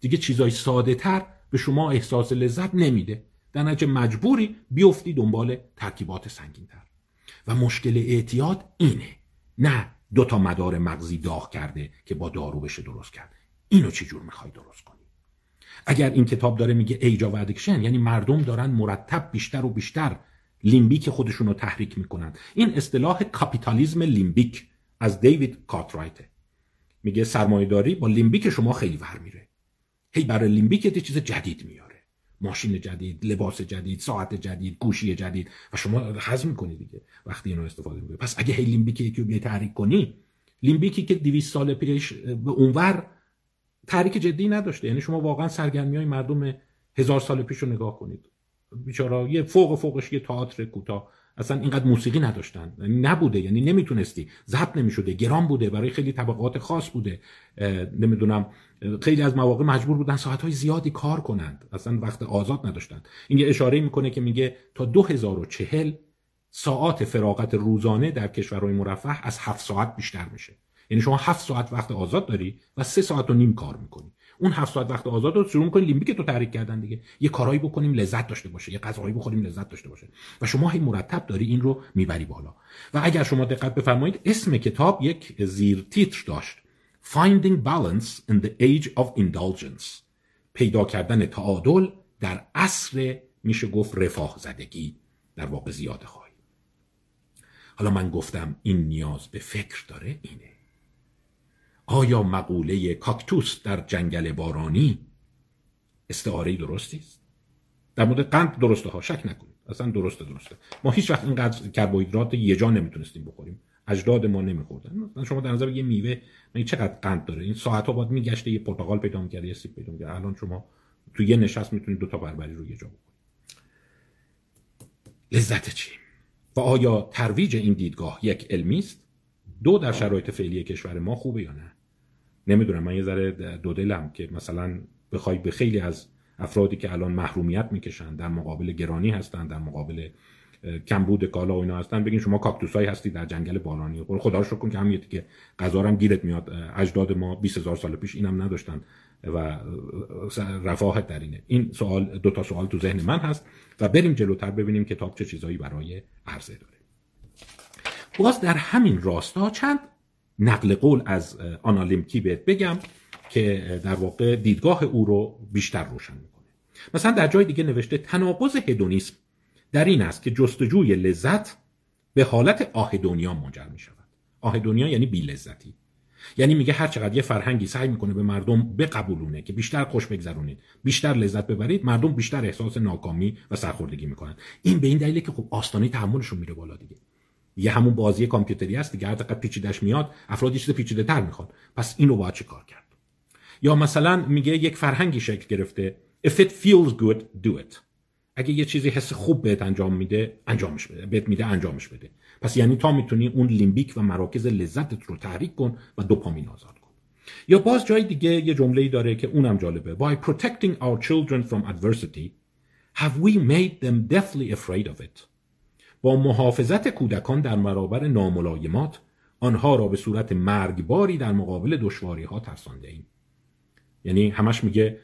دیگه چیزهای ساده تر به شما احساس لذت نمیده. در نتیجه مجبوری بیفتی دنبال ترکیبات سنگین تر و مشکل اعتیاد اینه. نه دو تا مدار مغزی داغ کرده که با دارو بشه درست کرد. اینو چجور می‌خوای درست کنی؟ اگر این کتاب داره میگه Age of Addiction یعنی مردم دارن مرتب بیشتر و بیشتر لیمبیک خودشون رو تحریک می‌کنن. این اصطلاح کاپیتالیزم لیمبیک از دیوید کارترایته میگه سرمایهداری با لیمبیک شما خیلی ور میره. هی برای لیمبیک یه چیز جدید میاره ماشین جدید لباس جدید ساعت جدید گوشی جدید. و شما هضم می‌کنی دیگه وقتی اینو استفاده می‌کنی. پس اگه هی لیمبیک یکی رو تحریک کنی لیمبیکی که 200 سال پیش به اونور تحریک جدی نداشته. یعنی شما واقعا سرگرمی های مردم هزار سال پیش رو نگاه کنید. بیچاره یه فوق فوقش یه تئاتر کوتاه. اصلا اینقدر موسیقی نداشتن. نبوده یعنی نمی‌تونستی. ضبط نمی‌شده گران بوده برای خیلی طبقات خاص بوده. نمی‌دونم خیلی از مواقع مجبور بودن ساعتهای زیادی کار کنند. اصلا وقت آزاد نداشتن. این یه اشاره می‌کنه که میگه تا 2040 ساعات فراغت روزانه در کشورهای مرفه از هفت ساعت بیشتر میشه. یعنی شما هفت ساعت وقت آزاد داری و سه ساعت و نیم کار می‌کنی. اون هفت ساعت وقت آزاد رو شروع کنیم لیمبیک تو تحریک کردن دیگه. یه کارهایی بکنیم لذت داشته باشه یه غذاهایی بخوریم لذت داشته باشه. و شما هی مرتب داری این رو می‌بری بالا. و اگر شما دقت بفرمایید اسم کتاب یک زیر تیتر داشت. Finding Balance in the Age of Indulgence. پیدا کردن تعادل در عصر میشه گفت رفاه زدگی. در واقع زیاده خواهی. حالا من گفتم این نیاز به فکر داره اینه. آیا مقوله کاکتوس در جنگل بارانی استعاره درستی است؟ در مورد قند درسته ها شک نکنید اصلا درسته درسته. ما هیچ وقت اینقدر کربوهیدرات یه جا نمی‌تونستیم بخوریم. اجداد ما نمیخوردن. شما در نظر یه میوه چقدر قند داره؟ این ساعت ها باید میگشته یه پرتقال پیدا می‌کرد یه سیب پیدا می‌کرد الان شما تو یه نشست می‌تونید دو تا بربری رو یه جا بخورید. لذت چی؟ و آیا ترویج این دیدگاه یک علمی است؟ دو در شرایط فعلی کشور ما خوبه یا نه؟ نمی‌دونم من یه ذره دو دلم که مثلا بخوای به خیلی از افرادی که الان محرومیت می‌کشن در مقابل گرانی هستن در مقابل کمبود کالا و اینا هستن بگین شما کاکتوسایی هستی در جنگل بارانی. خدا رو کن که همین که غذا هم گیرت میاد. اجداد ما 20000 سال پیش اینم نداشتن و رفاهت در اینه. این سوال دو تا سوال تو ذهن من هست و بریم جلوتر ببینیم کتاب چه چیزایی برای عرضه داره. باز در همین راستا چند نقل قول از آنالیمکی بهت بگم که در واقع دیدگاه او رو بیشتر روشن می‌کنه. مثلا در جای دیگه نوشته تناقض هدونیسم در این است که جستجوی لذت به حالت آه دنیا منجر می شود آه دنیا یعنی بی لذتی یعنی میگه هر چقدر یه فرهنگی سعی می‌کنه به مردم بقبولونه که بیشتر خوش بگذرونید بیشتر لذت ببرید مردم بیشتر احساس ناکامی و سرخوردگی می‌کنن. این به این دلیله که خب آستانه تحملشون میره بالا دیگه. یه همون بازی کامپیوتری است دیگه هر چقدر پیچیدش میاد افراد یه چیز پیچیده تر می‌خوان. پس اینو باید چه کار کرد؟ یا مثلا میگه یک فرهنگی شکل گرفته. If it feels good do it. اگه یه چیزی حس خوب بهت انجام میده انجامش بده. بهت میده انجامش بده. پس یعنی تا می‌تونی اون لیمبیک و مراکز لذتت رو تحریک کن و دوپامین آزاد کن. یا باز جای دیگه یه جمله ای داره که اونم جالبه. By protecting our children from adversity have we made them deathly afraid of it? با محافظت کودکان در برابر ناملایمات آنها را به صورت مرگباری در مقابل دشواری ها ترسانده ایم یعنی همش میگه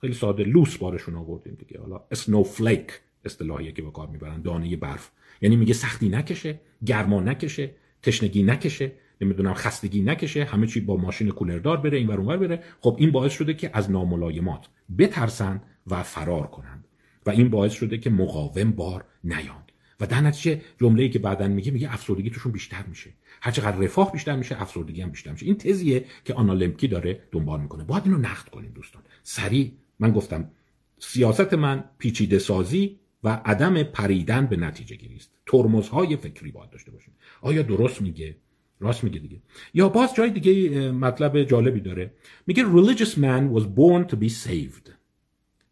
خیلی ساده لوس بارشون آوردیم دیگه. حالا اسنوفلیک اصطلاحیه که به کار می‌برن دانه برف. یعنی میگه سختی نکشه گرما نکشه تشنگی نکشه نمی‌دونم خستگی نکشه همه چی با ماشین کولردار بره این اونور بره. خب این باعث شده که از ناملایمات بترسن و فرار کنند. و این باعث شده که مقاوم بار نیان و در نتیجه جمله‌ای که بعدن میگه میگه افسردگی توشون بیشتر میشه. هر چقدر رفاه بیشتر میشه افسردگی هم بیشتر میشه. این تزیه که آنالمکی داره دنبال می‌کنه. باید اینو نقد کنیم دوستان. سریع. من گفتم سیاست من پیچیده سازی و عدم پریدن به نتیجه گیری است. ترمزهای فکری باید داشته باشیم. آیا درست میگه؟ راست میگه دیگه. یا باز جای دیگه مطلب جالبی داره. میگه religious man was born to be saved.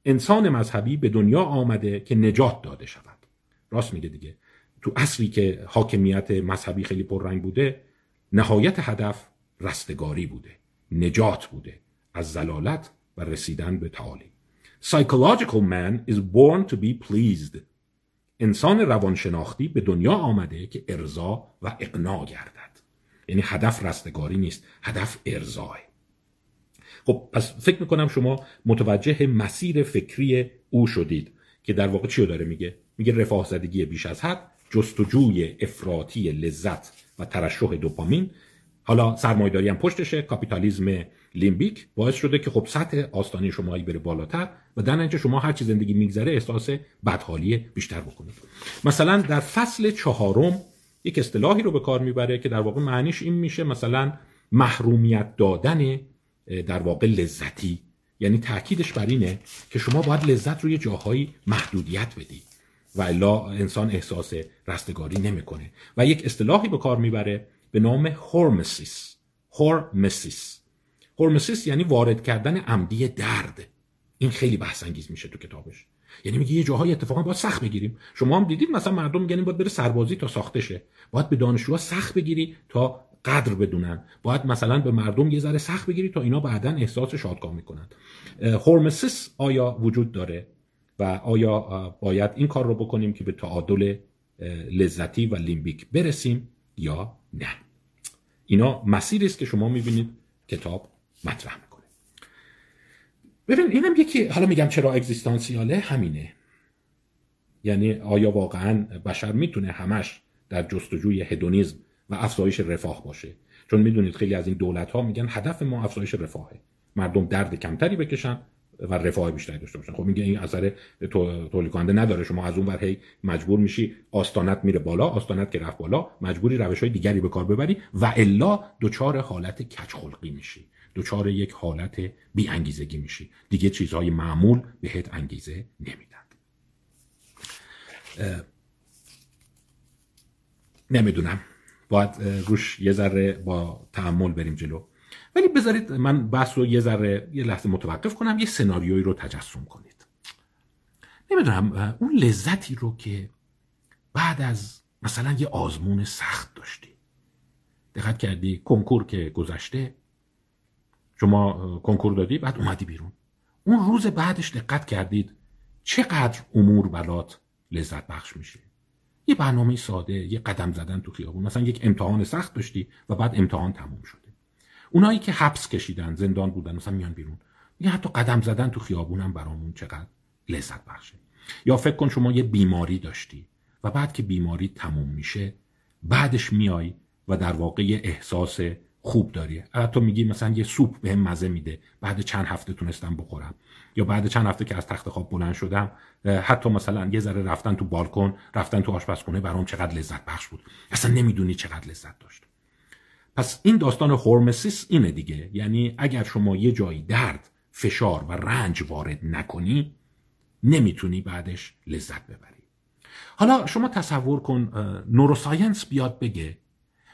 انسان مذهبی به دنیا آمده که نجات داده شود. راست میگه دیگه. تو اصلی که حاکمیت مذهبی خیلی پررنگ بوده نهایت هدف رستگاری بوده نجات بوده از زلالت و رسیدن به تعالی Psychological man is born to be pleased. انسان روانشناختی به دنیا آمده که ارضا و اقناع گردد. یعنی هدف رستگاری نیست هدف ارضاه. خب پس فکر می‌کنم شما متوجه مسیر فکری او شدید که در واقع چی داره میگه؟ میگه رفاه زدگی بیش از حد جستجوی افراطی لذت و ترشح دوپامین. حالا سرمایداری هم پشتشه کاپیتالیزم لیمبیک باعث شده که خب سطح آستانه شما هی بره بالاتر و در نتیجه شما هر چی زندگی میگذره احساس بدحالی بیشتر بکنید. مثلا در فصل چهارم یک اصطلاحی رو به کار می‌بره که در واقع معنیش این میشه مثلا محرومیت دادن در واقع لذتی. یعنی تاکیدش بر اینه که شما باید لذت رو یه جاهایی محدودیت بدی. و الا انسان احساس رستگاری نمی‌کنه. و یک اصطلاحی به کار می‌بره به نام هورمسیس هورمسیس هورمسیس یعنی وارد کردن عمدی درد. این خیلی بحث انگیز میشه تو کتابش. یعنی میگه یه جاهای اتفاقا باید سخت بگیریم. شما هم دیدید مثلا مردم میگن باید بره سربازی تا ساخته شه باید به دانشجوها سخت بگیری تا قدر بدونن. باید مثلا به مردم یه ذره سخت بگیری تا اینا بعدا احساس شادکامی کنن هورمسیس آیا وجود داره؟ و آیا باید این کار رو بکنیم که به تعادل لذتی و لیمبیک برسیم یا نه؟ اینا مسیری است که شما می‌بینید کتاب مطرح می‌کنه. ببین اینم یکی حالا میگم چرا اگزیستانسیاله همینه. یعنی آیا واقعا بشر می‌تونه همش در جستجوی هدونیزم و افزایش رفاه باشه؟ چون می‌دونید خیلی از این دولت ها میگن هدف ما افزایش رفاهه. مردم درد کمتری بکشن و رفاه بیشتری داشته باشن. خب میگه این اثر تولید کننده نداره. شما از اون ور هی مجبور میشی آستانت میره بالا آستانت که رفت بالا مجبوری روش های دیگری به کار ببری و الا دچار حالت کج خلقی میشی. دچار یک حالت بی انگیزگی میشی. دیگه چیزهای معمول بهت انگیزه نمیدن. نمی‌دونم. باید روش یه ذره با تحمل بریم جلو. ولی بذارید من بحث رو یه ذره یه لحظه متوقف کنم یه سناریویی رو تجسم کنید. نمی‌دونم اون لذتی رو که بعد از مثلا یه آزمون سخت داشتی. دقت کردی کنکور که گذشته شما کنکور دادی بعد اومدی بیرون. اون روز بعدش دقت کردید چقدر امور برات لذت بخش میشه. یه برنامه ساده یه قدم زدن تو خیابون مثلا یک امتحان سخت داشتی و بعد امتحان تموم شده اونایی که حبس کشیدن زندان بودن مثلا میان بیرون. یه حتی قدم زدن تو خیابونم برامون چقدر لذت بخشه. یا فکر کن شما یه بیماری داشتی و بعد که بیماری تموم میشه بعدش میای و در واقع احساس خوب داری. حتی میگی مثلا یه سوپ بهم مزه میده. بعد چند هفته تونستم بخورم. یا بعد چند هفته که از تخت خواب بلند شدم حتی مثلا یه ذره رفتن تو بالکن رفتن تو آشپزخونه برام چقدر لذت بخش بود. اصلا نمی‌دونی چقدر لذت داشت پس این داستان هورمسیس اینه دیگه. یعنی اگر شما یه جایی درد فشار و رنج وارد نکنی نمی‌تونی بعدش لذت ببری. حالا شما تصور کن نوروساینس بیاد بگه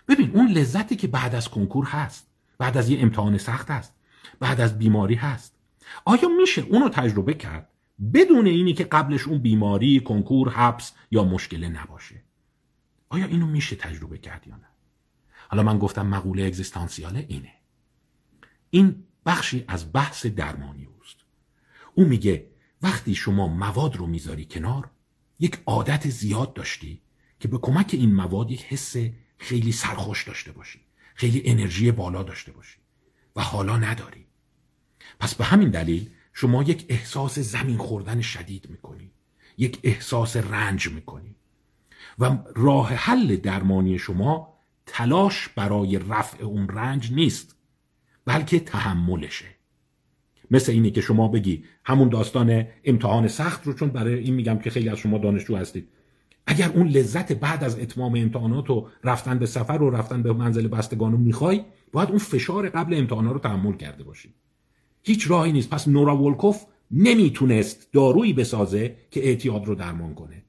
ببین اون لذتی که بعد از کنکور هست بعد از یه امتحان سخت هست بعد از بیماری هست. آیا میشه اونو تجربه کرد بدون اینی که قبلش اون بیماری کنکور حبس یا مشکله نباشه؟ آیا اینو میشه تجربه کرد یا نه؟ حالا من گفتم مقوله اگزیستانسیاله اینه. این بخشی از بحث درمانی اوست. او میگه وقتی شما مواد رو می‌ذاری کنار یک عادت زیاد داشتی که به کمک این مواد یک حس خیلی سرخوش داشته باشی خیلی انرژی بالا داشته باشی و حالا نداری. پس به همین دلیل شما یک احساس زمین خوردن شدید می‌کنی یک احساس رنج می‌کنی و راه حل درمانی شما تلاش برای رفع اون رنج نیست بلکه تحملشه. مثل اینه که شما بگی همون داستان امتحان سخت رو چون برای این میگم که خیلی از شما دانشجو هستید. اگر اون لذت بعد از اتمام امتحانات و رفتن به سفر و رفتن به منزل بستگان رو می‌خوای باید اون فشار قبل امتحانات رو تحمل کرده باشی. هیچ راهی نیست. پس نورا ولکوف نمی‌تونست دارویی بسازه که اعتیاد رو درمان کنه.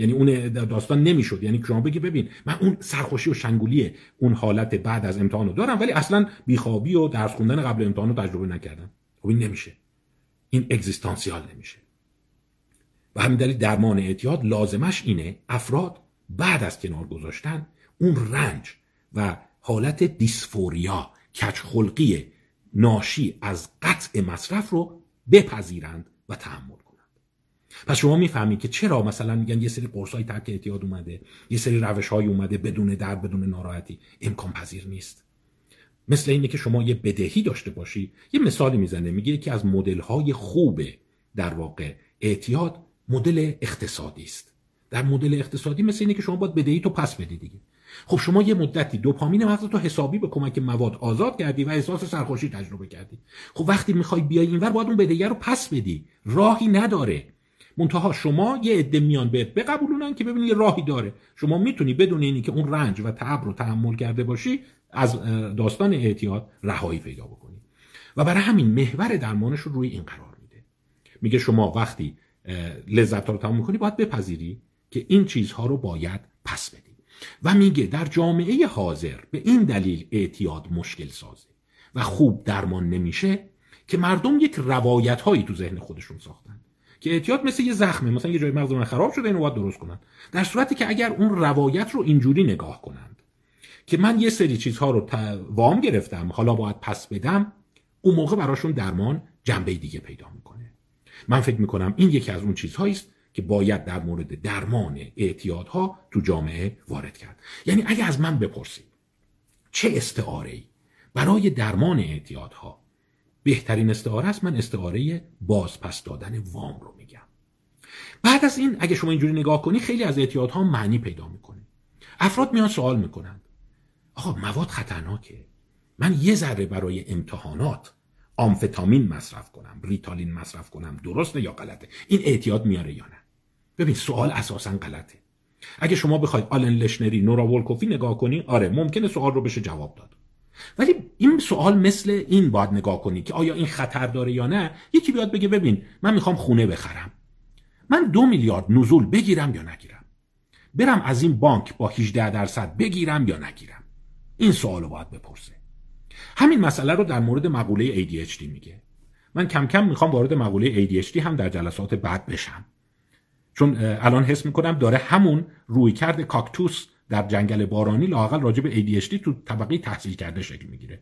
یعنی اون داستان نمی‌شد. یعنی شما بگی ببین من اون سرخوشی و شنگولی اون حالت بعد از امتحان رو دارم ولی اصلا بیخوابی و درس خوندن قبل امتحان رو تجربه نکردم. خب این نمیشه. این اگزیستانسیال نمیشه. و همین دلیل درمان اعتیاد لازمش اینه افراد بعد از کنار گذاشتن اون رنج و حالت دیسفوریا کچخلقی ناشی از قطع مصرف رو بپذیرند و تحمل. پس شما می‌فهمید که چرا مثلا میگن یه سری های ترک اعتیاد اومده یه سری روش های اومده بدون درد بدون ناراحتی. امکان پذیر نیست. مثل اینه که شما یه بدهی داشته باشی. یه مثالی می‌زنه میگه که از مدل های خوب در واقع اعتیاد مدل اقتصادی است. در مدل اقتصادی مثل اینه که شما باید بدهی تو پس بدی دیگه. خب شما یه مدتی دوپامین مغز تو حسابی به کمک مواد آزاد کردی و احساس سرخوشی تجربه کردی. خب وقتی می‌خوای بیای اینور باید اون بدهی رو پس بدی. راهی نداره. منتها شما یه عده میان بهت بقبولونن که ببینی یه راهی داره. شما می‌تونی بدون اینی که اون رنج و تعب رو تحمل کرده باشی از داستان اعتیاد رهایی پیدا بکنی. و برای همین محور درمانش رو روی این قرار میده. میگه شما وقتی لذت رو تمام می‌کنی باید بپذیری که این چیزها رو باید پس بدی. و میگه در جامعه حاضر به این دلیل اعتیاد مشکل سازه و خوب درمان نمیشه که مردم یک روایت هایی تو ذهن خودشون ساختن. که اعتیاد مثل یه زخمه مثلا یه جای مغز من خراب شده اینو باید درست کنن. در صورتی که اگر اون روایت رو اینجوری نگاه کنند که من یه سری چیزها رو وام گرفتم حالا باید پس بدم اون موقع براشون درمان جنبه دیگه پیدا می‌کنه. من فکر می‌کنم این یکی از اون چیزهایی است که باید در مورد درمان اعتیادها تو جامعه وارد کرد. یعنی اگه از من بپرسید چه استعاره ای برای درمان اعتیادها بهترین استعاره است. من استعاره بازپس دادن وام رو میگم. بعد از این اگه شما اینجوری نگاه کنی خیلی از اعتیادها معنی پیدا می‌کنه. افراد میان سوال می‌کنند. آقا مواد خطرناکه. من یه ذره برای امتحانات آمفتامین مصرف کنم ریتالین مصرف کنم درسته یا غلطه؟ این اعتیاد میاره یا نه؟ ببین سوال اساسا غلطه. اگه شما بخواید آلن لشنری نورا ولکوفی نگاه کنی آره ممکنه سوال رو بشه جواب داد. ولی این سوال مثل این باید نگاه کنی که آیا این خطر داره یا نه یکی بیاد بگه ببین من می‌خوام خونه بخرم. من دو میلیارد نزول بگیرم یا نگیرم؟ برم از این بانک با 18 درصد بگیرم یا نگیرم؟ این سوال رو باید بپرسه. همین مسئله رو در مورد مقوله ADHD میگه. من کم کم می‌خوام وارد مقوله ADHD هم در جلسات بعد بشم. چون الان حس می‌کنم داره همون روی کرد کاکتوس در جنگل بارانی لاقل راجع به ADHD تو طبقه تحصیل کرده شکل می‌گیره.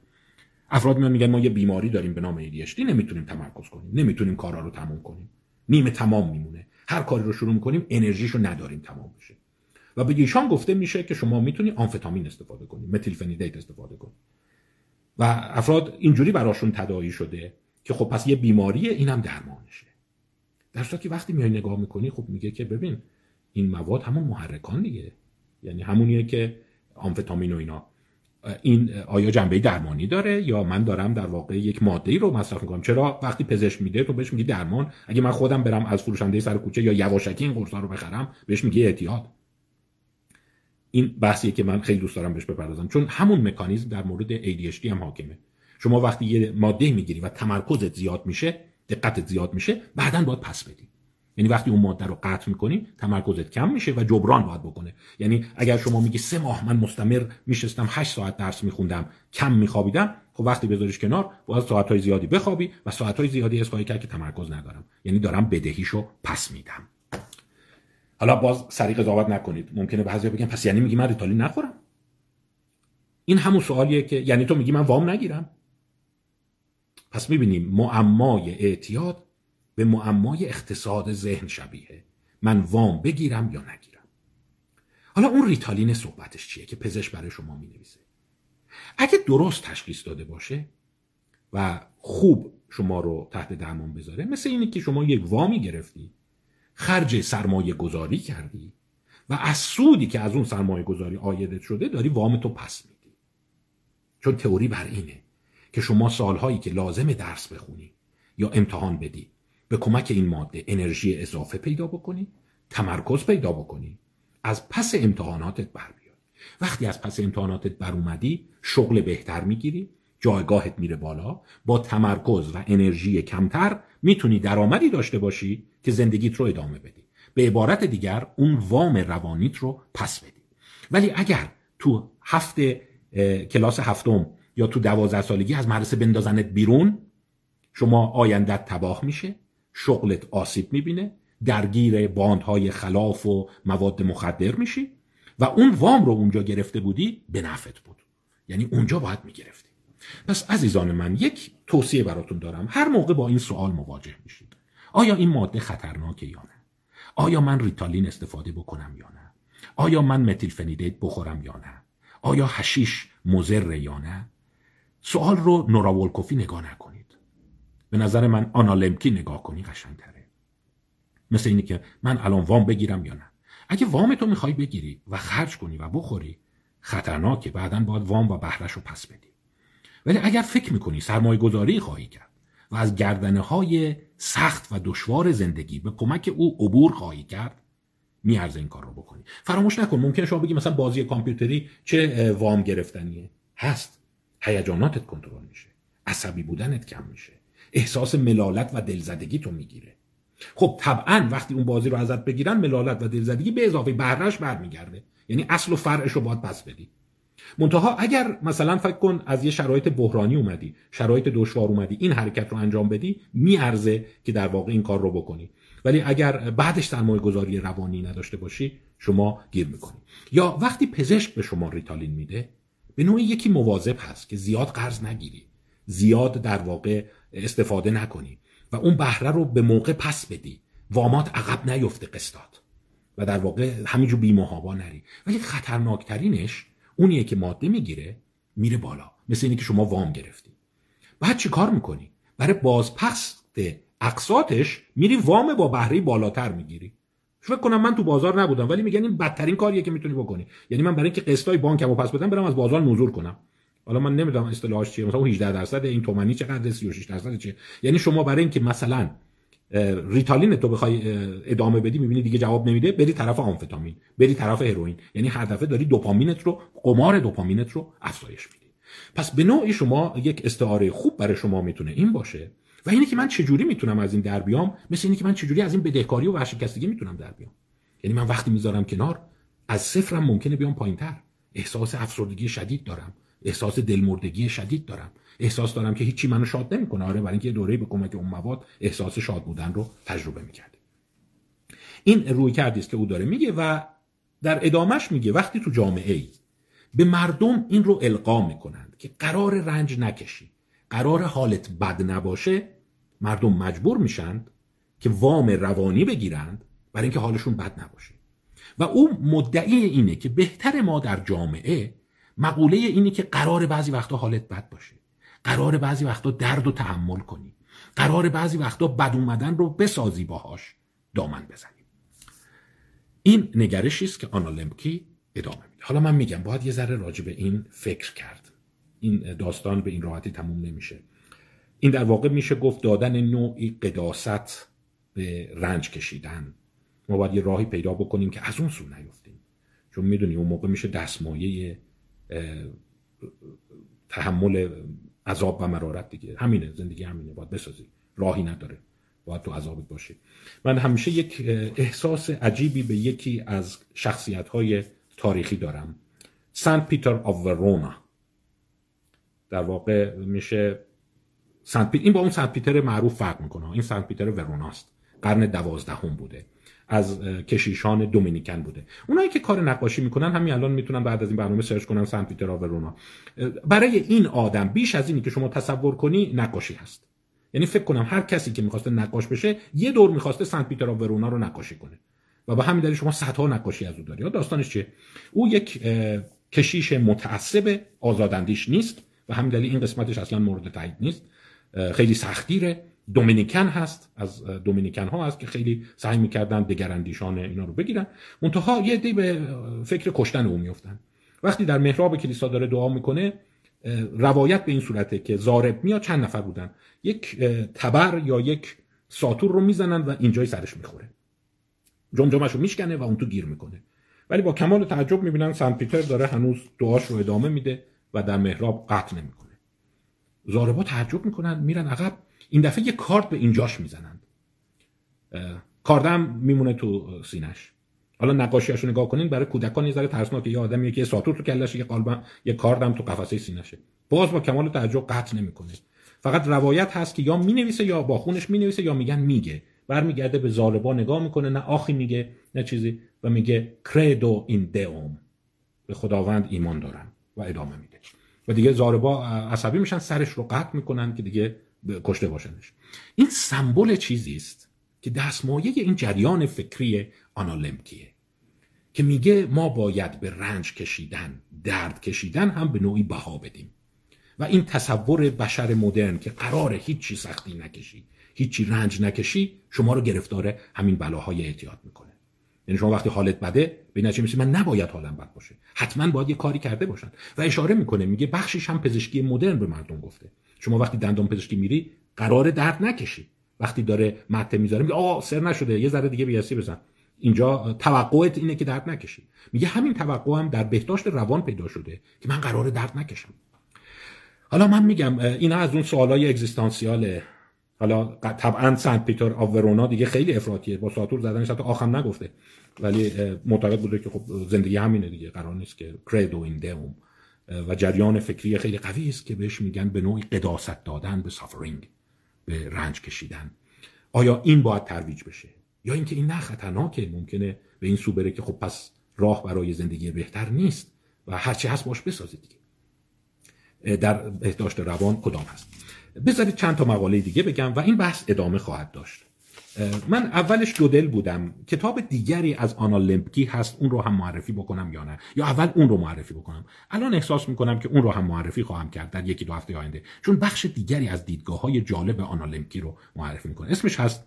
افراد میان میگن ما یه بیماری داریم به نام ADHD نمی‌تونیم تمرکز کنیم نمی‌تونیم کارا رو تموم کنیم. نیمه تمام میمونه. هر کاری رو شروع می‌کنیم انرژیشو نداریم تمام بشه. و به ایشان گفته میشه که شما می‌تونی آمفتامین استفاده کنید متیل فنیدیت استفاده کنید و افراد اینجوری براشون تداعی شده که خب پس یه بیماریه اینم درمانشه. در صورتی که وقتی میای نگاه می‌کنی خب میگه که ببین این مواد همون محرکان دیگه. یعنی همونیه که آمفتامین و اینا. این آیا جنبه درمانی داره یا من دارم در واقع یک ماده ای رو مصرف می‌کنم؟ چرا وقتی پزشک میده تو بهش میگی درمان؟ اگه من خودم برم از فروشنده سر کوچه یا یواشکی این قرصا رو بخرم بهش میگی اعتیاد. این بحثیه که من خیلی دوست دارم بهش بپردازم. چون همون مکانیزم در مورد ADHD هم حاکمه. شما وقتی یه ماده می‌گیری و تمرکزت زیاد میشه دقتت زیاد میشه بعدا باید پس بدی. یعنی وقتی اون ماده رو قطع می‌کنی تمرکزت کم میشه و جبران باید بکنه. یعنی اگر شما میگی سه ماه من مستمر میشستم 8 ساعت درس میخوندم کم میخوابیدم خب وقتی بذاریش کنار باید ساعت های زیادی بخوابی و ساعت های زیادی اصلاحی کرد که تمرکز ندارم. یعنی دارم بدهیشو پس میدم. حالا باز سری قضاوت نکنید. ممکنه بعضی بگن پس یعنی میگی من ریتالی نخورم؟ این همون سوالیه که یعنی تو میگی من وام نگیرم. پس می‌بینیم معمای اعتیاد به معمای اقتصاد ذهن شبیه من وام بگیرم یا نگیرم. حالا اون ریتالین صحبتش چیه که پزشک برای شما می نویسه اگه درست تشخیص داده باشه و خوب شما رو تحت درمان بذاره مثل اینه که شما یک وامی گرفتی خرج سرمایه گذاری کردی و از سودی که از اون سرمایه گذاری آیدت شده داری وام تو پس میدی. چون تئوری بر اینه که شما سالهایی که لازم درس بخونی یا امتحان بدی به کمک این ماده انرژی اضافه پیدا بکنی تمرکز پیدا بکنی از پس امتحاناتت بر بیاد وقتی از پس امتحاناتت بر اومدی شغل بهتر می‌گیری جایگاهت میره بالا با تمرکز و انرژی کمتر می‌تونی درآمدی داشته باشی که زندگیت رو ادامه بدی. به عبارت دیگر اون وام روانیت رو پس بدی. ولی اگر تو هفته کلاس هفتم یا تو دوازده سالگی از مدرسه بندازنت بیرون شما آیندت تباه میشه. شغلت آسیب می‌بینه درگیر باندهای خلاف و مواد مخدر میشی و اون وام رو اونجا گرفته بودی به نفت بود. یعنی اونجا باید می‌گرفتی. پس عزیزان من یک توصیه براتون دارم. هر موقع با این سوال مواجه میشید. آیا این ماده خطرناکه یا نه؟ آیا من ریتالین استفاده بکنم یا نه؟ آیا من متیل فنیدیت بخورم یا نه؟ آیا هشیش مزر یا نه؟ سوال رو نوراولکوفی نگاه نکنید به نظر من آنالمکی نگاه کنی قشنگتره. مثل اینی که من الان وام بگیرم یا نه. اگه وام تو می‌خوای بگیری و خرج کنی و بخوری خطرناکه. بعدا باید وام و بهرش رو پس بدی. ولی اگر فکر می‌کنی سرمایه گذاری خواهی کرد و از گردنه های سخت و دشوار زندگی به کمک او عبور خواهی کرد میارزه این کار رو بکنی. فراموش نکن ممکنه شما بگی مثلا بازی کامپیوتری چه وام گرفتنیه؟ هست. هیجاناتت کنترل میشه. عصبی بودنت کم میشه. احساس ملالت و دلزدگی تو می‌گیره. خب طبعا وقتی اون بازی رو ازت بگیرن ملالت و دلزدگی به اضافه بهرش برمیگرده. یعنی اصل و فرعش رو باید پس بدی. منتها اگر مثلا فکر کن از یه شرایط بحرانی اومدی شرایط دشوار اومدی این حرکت رو انجام بدی میارزه که در واقع این کار رو بکنی. ولی اگر بعدش سرمایه گذاری روانی نداشته باشی شما گیر می‌کنی. یا وقتی پزشک به شما ریتالین میده به نوعی یکی مواظب هست که زیاد قرض نگیری. زیاد در واقع استفاده نکنی و اون بهره رو به موقع پس بدی. وامات عقب نیفته قسطات. و در واقع همینجور بیمهابا نری. ولی خطرناکترینش اونیه که ماده می‌گیره میره بالا. مثل اینی که شما وام گرفتی. بعد چی کار می‌کنی؟ برای بازپخت اقساطش میری وام با بهره بالاتر می‌گیری. فکر کنم من تو بازار نبودم ولی میگن این بدترین کاریه که می‌تونی بکنی. یعنی من برای اینکه قسطای بانکمو پس بدم برم از بازار نزول کنم. حالا من نمی‌دونم اصطلاحش چیه. مثلا 18 درصد این تومانی چقدر 36 درصد چیه. یعنی شما برای اینکه مثلا ریتالین تو بخوای ادامه بدی می‌بینی دیگه جواب نمیده بری طرف آمفتامین بری طرف هروئین. یعنی هر دفعه داری دوپامینت رو قمار دوپامینت رو افزایش میدی. پس به نوعی شما یک استعاره خوب برای شما می‌تونه این باشه. و اینه که من چجوری می‌تونم از این در بیام؟ مثل اینه که من چجوری از این بدهکاری و ورشکستگی می‌تونم در بیام. یعنی من وقتی می‌ذارم کنار از صفرم ممکنه بیام پایینتر. احساس افسردگی شدید دارم. احساس دلمردگی شدید دارم. احساس دارم که هیچی منو شاد نمی‌کنه. آره برای اینکه دوره به کمک اون مواد احساس شاد بودن رو تجربه می‌کرد. این روی کردی است که او داره میگه و در ادامش میگه وقتی تو جامعه ای به مردم این رو القا می‌کنند که قرار رنج نکشی قرار حالت بد نباشه مردم مجبور میشند که وام روانی بگیرند برای اینکه حالشون بد نباشه. و او مدعی اینه که بهتر ما در جامعه مقوله اینه که قرار بعضی وقتا حالت بد باشه. قرار بعضی وقتا درد و تحمل کنی. قرار بعضی وقتا بد اومدن رو بسازی باهاش. دامن بزنی. این نگرشی است که آنا لمکی ادامه میده. حالا من میگم باید یه ذره راجع به این فکر کرد. این داستان به این راحتی تموم نمیشه. این در واقع میشه گفت دادن نوعی قداست به رنج کشیدن. ما باید یه راهی پیدا بکنیم که از اون سو نیفتیم. چون می‌دونی اون موقع میشه دستمایه تحمل عذاب و مرارت دیگه. همینه زندگی همینه باید بسازی. راهی نداره. باید تو عذابت باشه من همیشه یک احساس عجیبی به یکی از شخصیت های تاریخی دارم. سنت پیتر آف ورونا در واقع میشه سنت این با اون سنت پیتر معروف فرق می‌کنه. این سنت پیتر وروناست قرن دوازدهم بوده. از کشیشان دومینیکن بوده. اونایی که کار نقاشی می‌کنن همین الان می‌تونن بعد از این برنامه سرچ کنن سنت پیتر آورونا برای این آدم بیش از اینی که شما تصور کنی نقاشی هست. یعنی فکر کنم هر کسی که می‌خواسته نقاش بشه یه دور می‌خواسته سنت پیتر آورونا رو نقاشی کنه. و با همین دلیل شما صدها نقاشی از او داری. داستانش چیه؟ او یک کشیش متعصب آزاداندیش نیست و همین دلیل این قسمتش اصلا مورد تایید نیست. خیلی سختیره. دومینیکن هست از دومینیکن ها هست که خیلی سعی می‌کردن دگراندیشان اینا رو بگیرن. منتها یه دی به فکر کشتن او میفتن وقتی در محراب کلیسا داره دعا می‌کنه روایت به این صورته که زارب میاد چند نفر بودن. یک تبر یا یک ساتور رو می‌زنن و اینجای سرش می‌خوره. جمجمش رو میشکنه و اون تو گیر می‌کنه. ولی با کمال تعجب می‌بینن سن پیتر داره هنوز دعاش رو ادامه میده و در محراب قطع نمی‌کنه. زاربا تعجب می‌کنن میرن عقب. این دفعه یه کارت به اینجاش می‌زنند. کاردم میمونه تو سینش حالا نقاشیاشو نگاه کنین برای کودکان یه ذره ترسناکه یه آدمی که یه ساتور تو کلش یه قلبم یه کاردم تو قفسه سینشه باز با کمال تعجب قطع نمی‌کنه. فقط روایت هست که یا می‌نویسه یا با خونش می‌نویسه یا میگن میگه. برمیگرده به زاربا نگاه می‌کنه نه آخی میگه نه چیزی و میگه کردو این دوم به خداوند ایمان دارم و ادامه میده. و دیگه زاربا عصبی میشن سرش رو قطع می‌کنن که دیگه کشته باشنش. این سمبل چیزی است که دستمایه این جریان فکری آنالمکیه که میگه ما باید به رنج کشیدن درد کشیدن هم به نوعی بها بدیم. و این تصور بشر مدرن که قرار هیچی سختی نکشی هیچی رنج نکشی شما رو گرفتار همین بلاهای اعتیاد می‌کنه. یعنی شما وقتی حالت بده به نتیجه میسی من نباید حالم بد باشه. حتما باید یه کاری کرده باشن. و اشاره می‌کنه میگه بخشش هم پزشکی مدرن به مردم گفته. شما وقتی دندان پزشکی میری قرار درد نکشی. وقتی داره مته می‌ذاره میگه آقا سر نشده یه ذره دیگه بیاسی بزن. اینجا توقعت اینه که درد نکشی. میگه همین توقع هم در بهداشت روان پیدا شده که من قرار درد نکشم. حالا من میگم اینا از اون سوالای اگزیستانسیاله. حالا طبعا سنت پیتر آف ورونا دیگه خیلی افراطیه. با ساتور زدنش حتی آخم نگفته. ولی معتقد بوده که خب زندگی همینه دیگه. قرار نیست که کردو این دوم و جریان فکری خیلی قوی است که بهش میگن به نوعی قداست دادن به suffering به رنج کشیدن. آیا این باید ترویج بشه؟ یا اینکه این نه خطرناکه ممکنه به این سو بره که خب پس راه برای زندگی بهتر نیست و هرچی هست باش بسازید دیگه. در بهداشت روان کدام هست؟ بذارید چند تا مقاله دیگه بگم و این بحث ادامه خواهد داشت. من اولش دو دل بودم. کتاب دیگری از آنا لمپکی هست اون رو هم معرفی بکنم یا نه؟ یا اول اون رو معرفی بکنم. الان احساس می‌کنم که اون رو هم معرفی خواهم کرد در یکی دو هفته آینده. چون بخش دیگری از دیدگاه های جالب آنا لمپکی رو معرفی می‌کنه. اسمش هست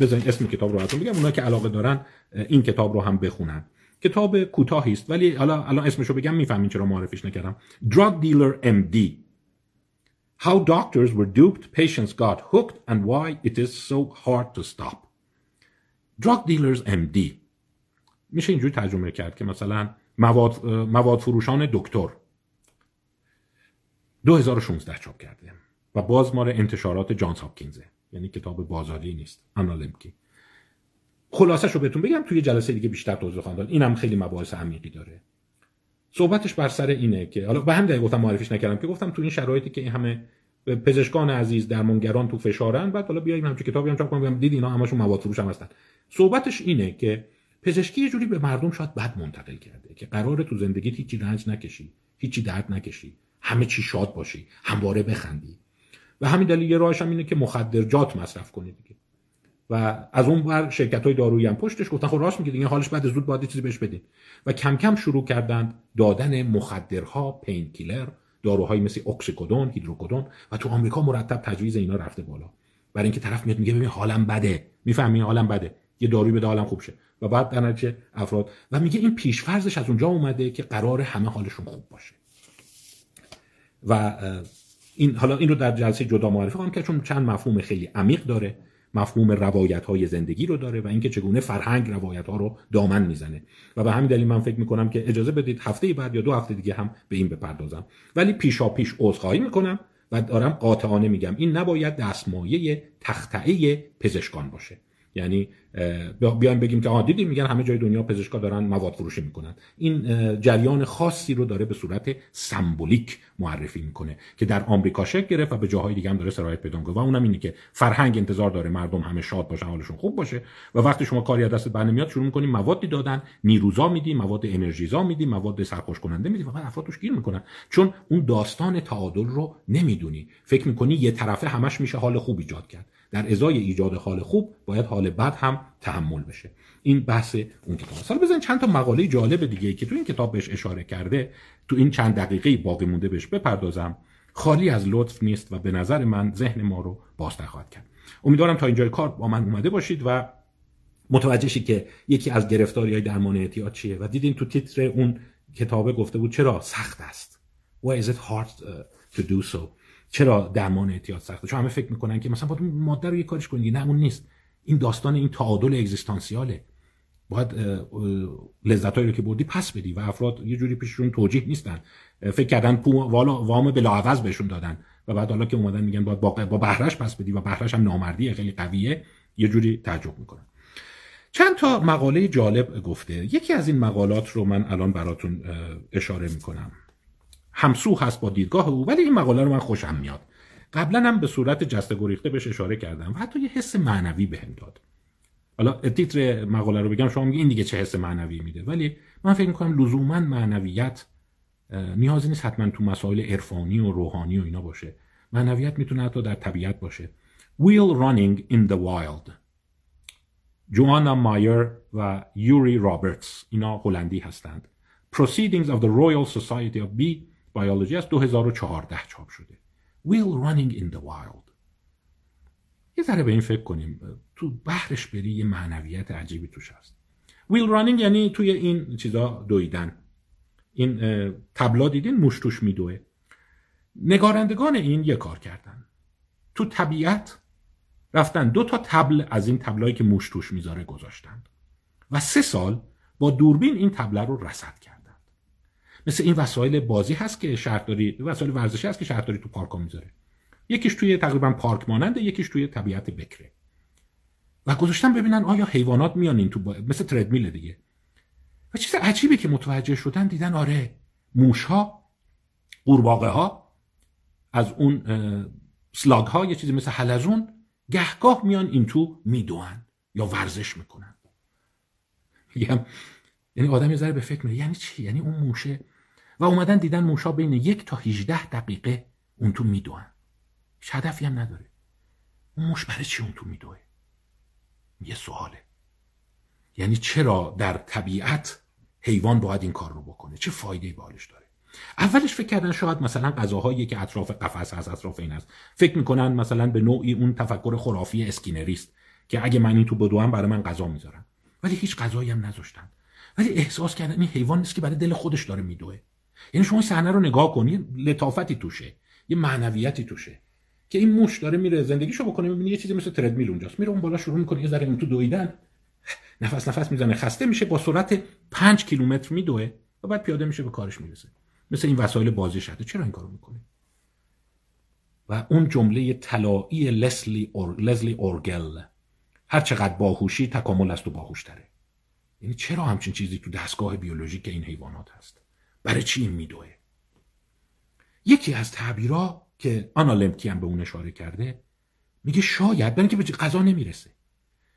بذارین اسم کتاب رو براتون بگم. اونایی که علاقه دارن این کتاب رو هم بخونن. کتاب کوتاهی است ولی حالا الان اسمش رو بگم می‌فهمین چرا معرفیش نکردم. Drug Dealer MD How doctors were duped, patients got hooked, and why it is so hard to stop. Drug dealers MD میشه اینجوری ترجمه کرد که مثلا مواد, مواد فروشان دکتر. 2016 چاپ کرده و باز مال انتشارات جانز هاپکینزه یعنی کتاب بازاری نیست آنالمکی خلاصش رو بهتون بگم توی جلسه دیگه بیشتر توضیح خواهم داد. اینم خیلی مباحث عمیقی داره. صحبتش بر سر اینه که حالا به هم دلیل گفتم معرفیش نکردم که گفتم تو این شرایطی که این همه پزشکان عزیز درمانگران تو فشارن بعد حالا بیایم همچین کتابی هم چاپ کنم دیدی اینا همشون مواد فروش هم هستن. صحبتش اینه که پزشکی یه جوری به مردم شاید بد منتقل کرده که قرار تو زندگیت هیچی رنج نکشی هیچی درد نکشی همه چی شاد باشی همواره بخندی. و همین دلیل یه راهش هم اینه که مخدرجات مصرف کنی دیگه. و از اون بر شرکت های دارویی هم پشتش گفتن خب راست میگه دیگه حالش بعد زود باید چیزی بهش بدین و کم کم شروع کردن دادن مخدرها پین کیلر داروهایی مثل اکسیکودون هیدروکودون و تو آمریکا مرتب تجویز اینا رفته بالا. برای اینکه طرف میاد میگه ببین حالم بده. می‌فهمی؟ حالم بده. یه داروی بده حالم خوب شه. و بعد در افراد و میگه این پیشفرزش از اونجا اومده که قرار همه حالشون خوب باشه. و این حالا این رو در جلسه جدا معرفی کنم که چون چند مفهوم خیلی عمیق داره. مفهوم روایت های زندگی رو داره و اینکه چگونه فرهنگ روایت ها رو دامن می‌زنه. و به همین دلیل من فکر می‌کنم که اجازه بدید هفته بعد یا دو هفته دیگه هم به این بپردازم. ولی پیشا پیش عذرخواهی می‌کنم و دارم قاطعانه میگم این نباید دستمایه تختعه پزشکان باشه. یعنی بیایم بگیم که آ دیدیم میگن همه جای دنیا پزشکا دارن مواد فروشی می‌کنن. این جریان خاصی رو داره به صورت سمبولیک معرفی می‌کنه که در آمریکا شکل گرفت و به جاهای دیگه هم داره سرایت پیدا می‌کنه. و اونم اینه که فرهنگ انتظار داره مردم همه شاد باشن حالشون خوب باشه و وقتی شما کاری از دست بر نمیاد شروع می‌کنیم موادی دادن نیروزا میدی مواد انرژیزا میدی مواد سرخوش کننده میدی و بعد افراد توش گیر می‌کنن. چون اون داستان تعادل رو نمی‌دونی. فکر می‌کنی یه طرفه همش میشه حال خوب ایجاد کرد. در ازای ایجاد حال خوب باید حال بد هم تحمل بشه. این بحث اون کتاب حالا بزنین چند تا مقاله جالب دیگه که تو این کتاب بهش اشاره کرده تو این چند دقیقه باقی مونده بهش بپردازم. خالی از لطف نیست و به نظر من ذهن ما رو بازتر خواهد کرد. امیدوارم تا اینجای کار با من اومده باشید و متوجه شید که یکی از گرفتاری های درمان اعتیاد چیه و دیدین تو تیتر اون کتابه گفته بود چرا سخت است. Why is it hard uh, to do so? چرا درمان اعتیاد سخته؟ چون همه فکر می‌کنن که مثلا باید ماده رو یه کارش کنید نه اون نیست. این داستان این تعادل اگزیستانسیاله. باید لذتایی رو که بردی پس بدی و افراد یه جوری پیششون توجیه نیستن. فکر کردن پو والا وام بلاعوض بهشون دادن و بعد حالا که اومدن میگن باید با بهرش پس بدی و بهرش هم نامردی خیلی قویه یه جوری تعجب می‌کنن. چند تا مقاله جالب گفته. یکی از این مقالات رو من الان براتون اشاره می‌کنم. همسو هست با دیدگاه او ولی این مقاله رو من خوشم میاد. قبلا هم به صورت جسته گریخته بهش اشاره کردم و حتی یه حس معنوی بهم داد. حالا تیتر مقاله رو بگم شما میگی این دیگه چه حس معنوی میده ولی من فکر می‌کنم لزوما معنویت نیازی نیست حتما تو مسائل عرفانی و روحانی و اینا باشه. معنویت می‌تونه حتی در طبیعت باشه. Wheel Running in the Wild. جوانا مایر و یوری رابرتس اینا هلندی هستند. Proceedings of the Royal Society of Bee بیولوژی از 2014 چاپ شده. Will Running in the Wild. یه ذره به این فکر کنیم. تو بحرش بری یه معنویت عجیبی توش هست. ویل رانینگ یعنی توی این چیزا دویدن. این تبلا دیدین؟ موش توش میدوه. نگارندگان این یه کار کردن. تو طبیعت رفتن. دو تا تبل از این تبلایی که موش توش می‌ذاره گذاشتن. و سه سال با دوربین این تبله رو رصد کرد مثل این وسایل بازی هست که شهرداری وسایل ورزشی هست که شهرداری تو پارک می‌ذاره. یکیش توی تقریبا پارک ماننده یکیش توی طبیعت بکره. و گذاشتن ببینن آیا حیوانات میان این تو با... مثل تردمیل دیگه. و چیز عجیبه که متوجه شدن دیدن آره موش ها قورباغه ها از اون سلاگ ها یه چیزی مثل حلزون گهگاه میان این تو میدوان یا ورزش می‌کنن یعنی آدم یه ذره به فکر میره یعنی چی؟ یعنی اون موشه و اومدن دیدن موشا بین یک تا 18 دقیقه اون تو میدوئن هیچ هدفی هم نداره. اون موش برای چی اون تو میدوه؟ یه سواله. یعنی چرا در طبیعت حیوان باید این کار رو بکنه؟ چه فایده براش داره؟ اولش فکر کردن شاید مثلا غذاهایی که اطراف قفس از اطراف این است فکر می‌کنن مثلا به نوعی اون تفکر خرافی اسکینریست که اگه من این تو بدوام برای من غذا می‌ذارن. ولی هیچ غذایی هم نذاشتن. ولی احساس کردن این حیوان نیست که برای دل خودش داره میدوه. یعنی شما صحنه رو نگاه کنی لطافتی توشه یه معنویتی توشه که این موش داره میره زندگیشو بکنه می‌بینی یه چیزی مثل تردمیل اونجاست. میره اون بالا شروع می‌کنه یه ذره اون تو دویدن نفس نفس می‌زنه خسته میشه با سرعت 5 کیلومتر میدوه و بعد پیاده میشه به کارش می‌رسه. مثل این وسایل بازی شده چرا این کارو می‌کنه؟ و اون جمله طلایی لسلی اور... لزلی اورگل. هر چقدر باهوشی تکامل است و باهوشتره یعنی چرا همچین چیزی تو دستگاه بیولوژیک این حیوانات هست؟ برای چی این میدوه؟ یکی از تعبیرها که آنا لمکی هم به اون اشاره کرده میگه شاید برای اینکه به غذا نمی‌رسه.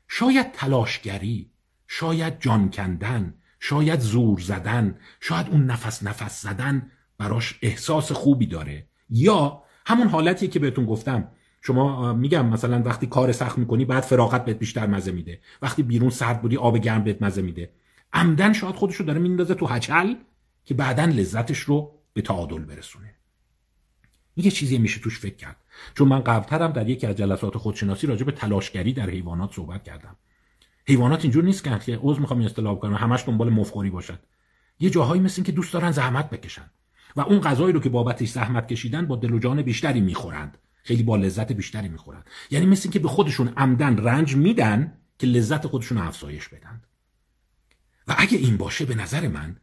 شاید تلاشگری شاید جان کندن شاید زور زدن شاید اون نفس نفس زدن براش احساس خوبی داره. یا همون حالتی که بهتون گفتم. شما میگم مثلا وقتی کار سخت می‌کنی بعد فراغت بهت بیشتر مزه میده. وقتی بیرون سرد بودی آب گرم بهت مزه میده. عمدن شاید خودشو داره میندازه تو هچل. که بعدا لذتش رو به تعادل برسونه. یه چیزی میشه توش فکر کرد. چون من قبلترم در یکی از جلسات خودشناسی راجع به تلاشگری در حیوانات صحبت کردم. حیوانات اینجور نیست که عضو می‌خوام اصطلاح کنم همش دنبال مفخوری باشد یه جاهایی مثل که دوست دارن زحمت بکشن. و اون غذایی رو که بابتش زحمت کشیدن با دل و جان بیشتری می‌خورند. خیلی با لذت بیشتری می‌خورند. یعنی مثل که به خودشون عمدن رنج میدن که لذت خودشون افزایش بدن. و اگه این باشه به نظر من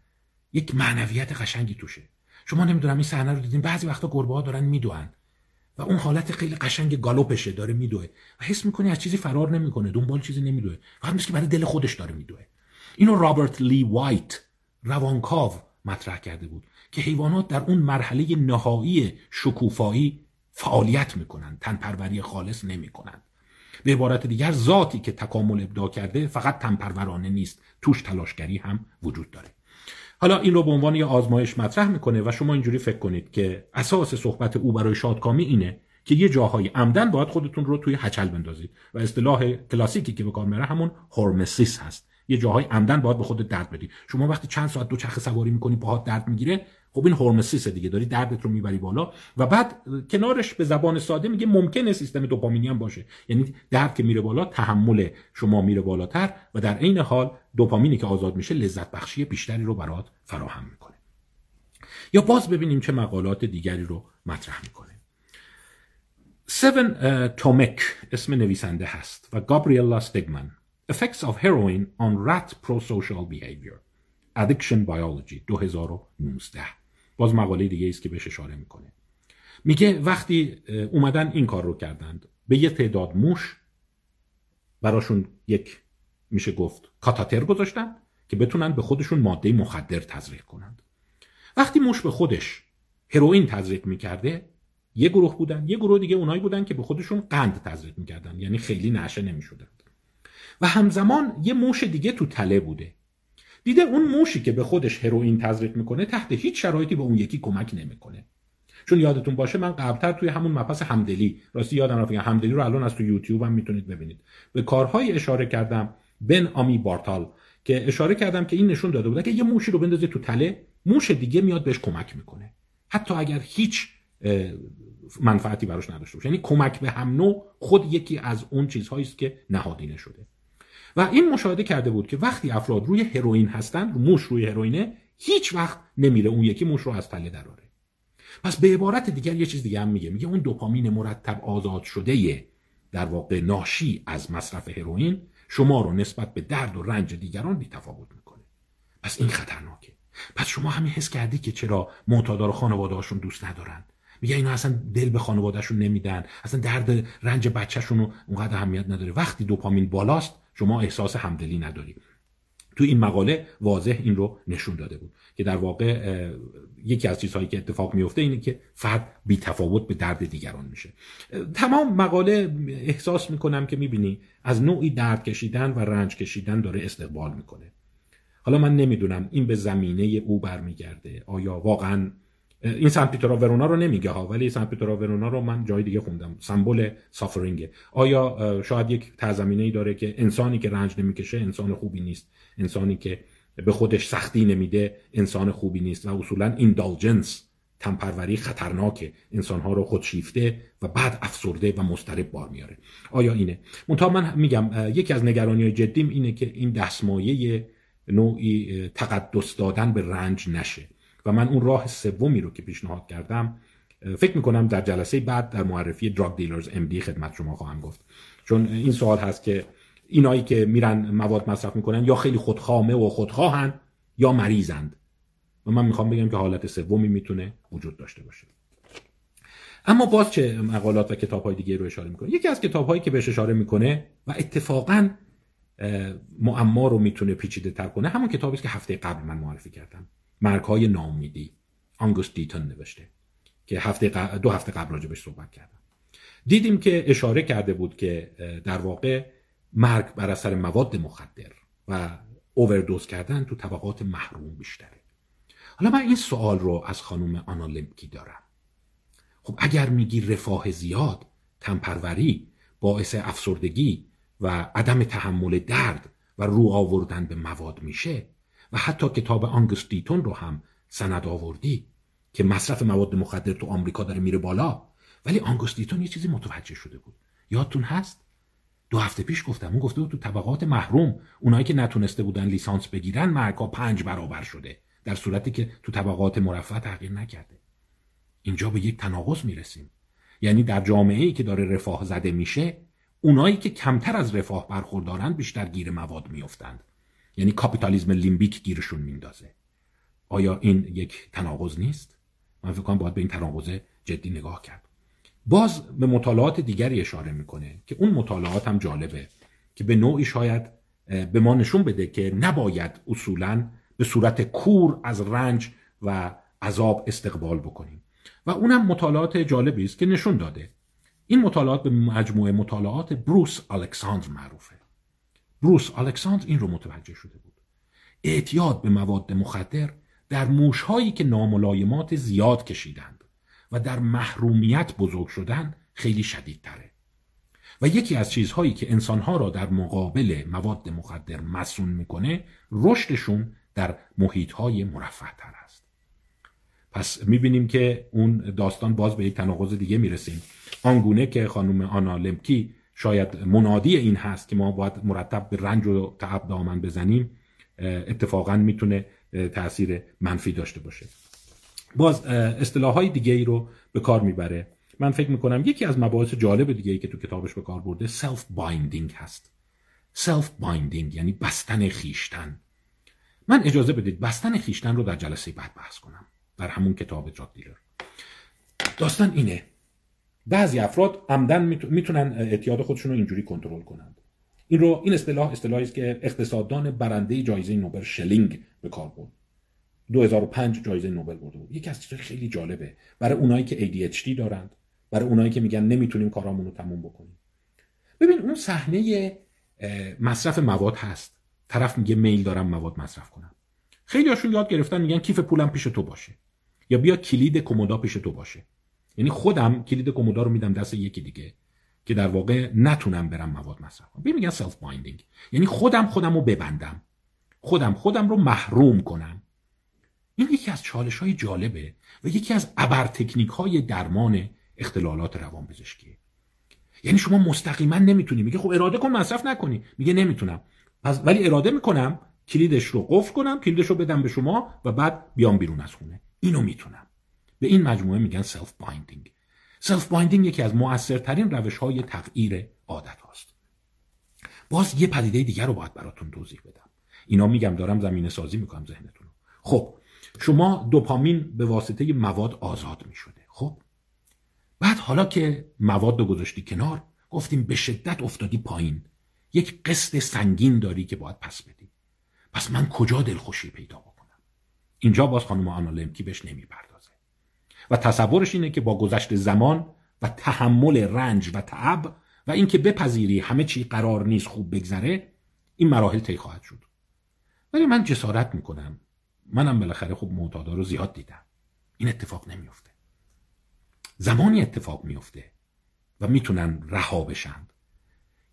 یک معنویت قشنگی توشه. شما نمی‌دونم این صحنه رو دیدین؟ بعضی وقتا گربه ها دارن میدوئن و اون حالت خیلی قشنگ گالوپشه داره میدوه و حس می‌کنی از چیزی فرار نمی‌کنه دنبال چیزی نمیدوه فقط مثل برای دل خودش داره میدوه اینو رابرت لی وایت روانکاو مطرح کرده بود که حیوانات در اون مرحله نهایی شکوفایی فعالیت می‌کنن. تنپروری خالص نمی‌کنن. به عبارت دیگر ذاتی که تکامل ابداع کرده فقط تنپرورانه نیست. توش تلاشگری هم وجود داره. حالا این رو به عنوان یه آزمایش مطرح می‌کنه و شما اینجوری فکر کنید که اساس صحبت او برای شادکامی اینه که یه جاهای عمدن باید خودتون رو توی هچل بندازید و اصطلاح کلاسیکی که به کار میره همون هورمسیس هست. یه جاهای عمدن باید به خودت درد بدی. شما وقتی چند ساعت دو چرخ سواری می‌کنی باهات درد می‌گیره خب این هورمسیس دیگه. داری دردت رو می‌بری بالا. و بعد کنارش به زبان ساده میگه ممکنه سیستم دوپامینی هم باشه. یعنی درد که میره بالا تحمل شما میره بالاتر و در عین حال دوپامینی که آزاد میشه لذت بخشی بیشتری رو برات فراهم می‌کنه. یا باز ببینیم چه مقالات دیگری رو مطرح می‌کنه. سیون تومک اسم نویسنده هست و گابریلا ستگمن Effects of Heroin on Rat Pro-Social Behavior Addiction Biology 2019 باز مقاله دیگه است که بهش اشاره می‌کنه. میگه وقتی اومدن این کار رو کردند به یه تعداد موش براشون یک میشه گفت کاتاتر گذاشتن که بتونن به خودشون ماده مخدر تزریق کنند. وقتی موش به خودش هروئین تزریق می‌کرده یه گروه بودن یه گروه دیگه اونایی بودن که به خودشون قند تزریق می‌کردن یعنی خیلی نشه نمی‌شدند. و همزمان یه موش دیگه تو تله بوده. دیده اون موشی که به خودش هروئین تزریق می‌کنه تحت هیچ شرایطی به اون یکی کمک نمی‌کنه. چون یادتون باشه من قبلتر توی همون مپس همدلی راستی یادم رفت همدلی رو الان از تو یوتیوب هم می‌تونید ببینید. به کارهای اشاره کردم بن آمی بارتال که اشاره کردم که این نشون داده بوده که یه موشی رو بندازه تو تله موش دیگه میاد بهش کمک می‌کنه. حتی اگر هیچ منفعتی براش نداشته باشه. یعنی کمک به هم نوع خود یکی از اون چیزهایی است که نهادینه شده. و این مشاهده کرده بود که وقتی افراد روی هروئین هستن موش روی هروئینه هیچ وقت نمیره اون یکی موش رو از تله دراره. پس به عبارت دیگر یه چیز دیگه هم میگه. میگه اون دوپامین مرتب آزاد شده در واقع ناشی از مصرف هروئین شما رو نسبت به درد و رنج دیگران بی تفاوت می‌کنه. پس این خطرناکه. پس شما همین حس کردی که چرا معتادار خانواده هاشون دوست ندارن؟ میگه اینا اصلا دل به خانوادهشون نمیدن. اصلا درد رنج بچهشون رو اونقدر اهمیت نداره. وقتی دوپامین بالاست شما احساس همدلی نداری. تو این مقاله واضح این رو نشون داده بود. که در واقع یکی از چیزهایی که اتفاق میفته اینه که فرد بی تفاوت به درد دیگران میشه. تمام مقاله احساس می‌کنم که می‌بینی از نوعی درد کشیدن و رنج کشیدن داره استقبال می‌کنه. حالا من نمی‌دونم این به زمینه او برمیگرده. آیا واقعا این سن پیترا ورونا رو نمیگه ها ولی سن پیترا ورونا رو من جای دیگه خوندم. سمبل سافرینگه آیا شاید یک تزمینه ای داره که انسانی که رنج نمی‌کشه انسان خوبی نیست. انسانی که به خودش سختی نمیده انسان خوبی نیست. و اصولا ایندالجنس تنپروری خطرناکه. انسانها رو خودشیفته و بعد افسرده و مسترب بار میاره. آیا اینه؟ منتها من میگم یکی از نگرانی های جدیم اینه که این دستمایه نوعی تقدس دادن به رنج نشه. و من اون راه سومی رو که پیشنهاد کردم فکر می‌کنم در جلسه بعد در معرفی دراگ دیلرز ام دی خدمت شما خواهم گفت. چون این سوال هست که اینایی که میرن مواد مصرف می‌کنن یا خیلی خودخامه و خودخواهن یا مریضند. و من می‌خوام بگم که حالت سومی می‌تونه وجود داشته باشه. اما باز چه مقالات و کتاب های دیگه رو اشاره می‌کنه؟ یکی از کتاب هایی که بهش اشاره می‌کنه و اتفاقا معما رو می‌تونه پیچیده تر کنه همون کتابی که هفته قبل من معرفی کردم. مرگ های نامیدی آنگوست دیتون نوشته که هفته دو هفته قبل راجبش صحبت کردم. دیدیم که اشاره کرده بود که در واقع مرگ بر اثر مواد مخدر و اووردوز کردن تو طبقات محروم بیشتره. حالا من این سوال رو از خانم آنالمکی دارم. خب اگر میگی رفاه زیاد تنپروری باعث افسردگی و عدم تحمل درد و رو آوردن به مواد میشه و حتی کتاب آنگستیتون رو هم سند آوردی که مصرف مواد مخدر تو آمریکا داره میره بالا. ولی آنگستیتون یه چیزی متوجه شده بود. یادتون هست؟ دو هفته پیش گفتم. اون گفته بود تو طبقات محروم اونایی که نتونسته بودن لیسانس بگیرن مرگا پنج برابر شده. در صورتی که تو طبقات مرفه تغییر نکرده. اینجا به یک تناقض می‌رسیم. یعنی در جامعه ای که داره رفاه زده میشه اونایی که کمتر از رفاه برخوردارن بیشتر گیر مواد میافتند. یعنی کاپیتالیسم لیمبیک گیرشون میندازه. آیا این یک تناقض نیست؟ من فکر کنم باید به این تناقض جدی نگاه کرد. باز به مطالعات دیگری اشاره می‌کنه که اون مطالعات هم جالبه که به نوعی شاید به ما نشون بده که نباید اصولا به صورت کور از رنج و عذاب استقبال بکنیم. و اونم مطالعات جالبی است که نشون داده. این مطالعات به مجموعه مطالعات بروس الکساندر معروفه. بروس الکساندر این رو متوجه شده بود. اعتیاد به مواد مخدر در موشهایی که ناملایمات زیاد کشیدند و در محرومیت بزرگ شدن خیلی شدید تره. و یکی از چیزهایی که انسانها را در مقابل مواد مخدر مسون می‌کنه رشدشون در محیطهای مرفه تر است. پس می‌بینیم که اون داستان باز به یک تناقض دیگه می‌رسیم. آنگونه که خانم آنا لمبکی شاید منادی این هست که ما باید مرتب به رنج و تعب دامن بزنیم اتفاقا می‌تونه تاثیر منفی داشته باشه. باز اصطلاح های دیگه ای رو به کار می‌بره. من فکر می‌کنم یکی از مباحث جالب دیگه ای که تو کتابش به کار برده self-binding هست. self-binding یعنی بستن خویشتن. من اجازه بدید بستن خویشتن رو در جلسه بعد بحث کنم در همون کتاب جاد دیلر داستان اینه بعضی افراد عمدن می‌تونن اعتیاد خودشون رو اینجوری کنترل کنند. این رو این اصطلاح اصطلاحی است که اقتصاددان برنده جایزه نوبل شلینگ به کار برد. 2005 جایزه نوبل برده بود. یکی از چیزهای خیلی جالبه. برای اونایی که ADHD دارند برای اونایی که میگن نمی‌تونیم کارامون رو تموم بکنیم. ببین اون صحنه مصرف مواد هست. طرف میگه میل دارم مواد مصرف کنم. خیلی هاشون یاد گرفتن میگن کیف پولم پیش تو باشه. یا بیا کلید کمودا پیش تو باشه. یعنی خودم کلید کمودا رو میدم دست یکی دیگه که در واقع نتونم برم مواد مصرف کنم. میگن self-binding یعنی خودم خودم رو ببندم. خودم خودم رو محروم کنم. این یکی از چالش های جالبه و یکی از ابر تکنیک های درمان اختلالات روان پزشکیه یعنی شما مستقیما نمی‌تونی. میگه خب اراده کن مصرف نکنی. میگه نمی‌تونم. پس ولی اراده می‌کنم کلیدش رو قفل کنم کلیدش رو بدم به شما و بعد بیام بیرون از خونه. اینو می‌تونم. به این مجموعه میگن self-binding self-binding یکی از موثرترین روش های تغییر عادت هاست. باز یه پدیده دیگر رو باید براتون توضیح بدم. اینا میگم دارم زمینه سازی می‌کنم ذهنتون خب شما دوپامین به واسطه مواد آزاد می شده خب بعد حالا که مواد رو گذاشتی کنار گفتیم به شدت افتادی پایین. یک قسط سنگین داری که باید پس بدی. پس من کجا دلخوشی پیدا بکنم؟ اینجا باز خانم آنا لمکی بهش نمی‌پردازه و تصورش اینه که با گذشت زمان و تحمل رنج و تعب و اینکه بپذیری همه چی قرار نیست خوب بگذره این مراحل طی خواهد شد. ولی من جسارت می‌کنم. منم بالاخره خب معتادا رو زیاد دیدم. این اتفاق نمیفته زمانی اتفاق میفته و می‌تونن رها بشند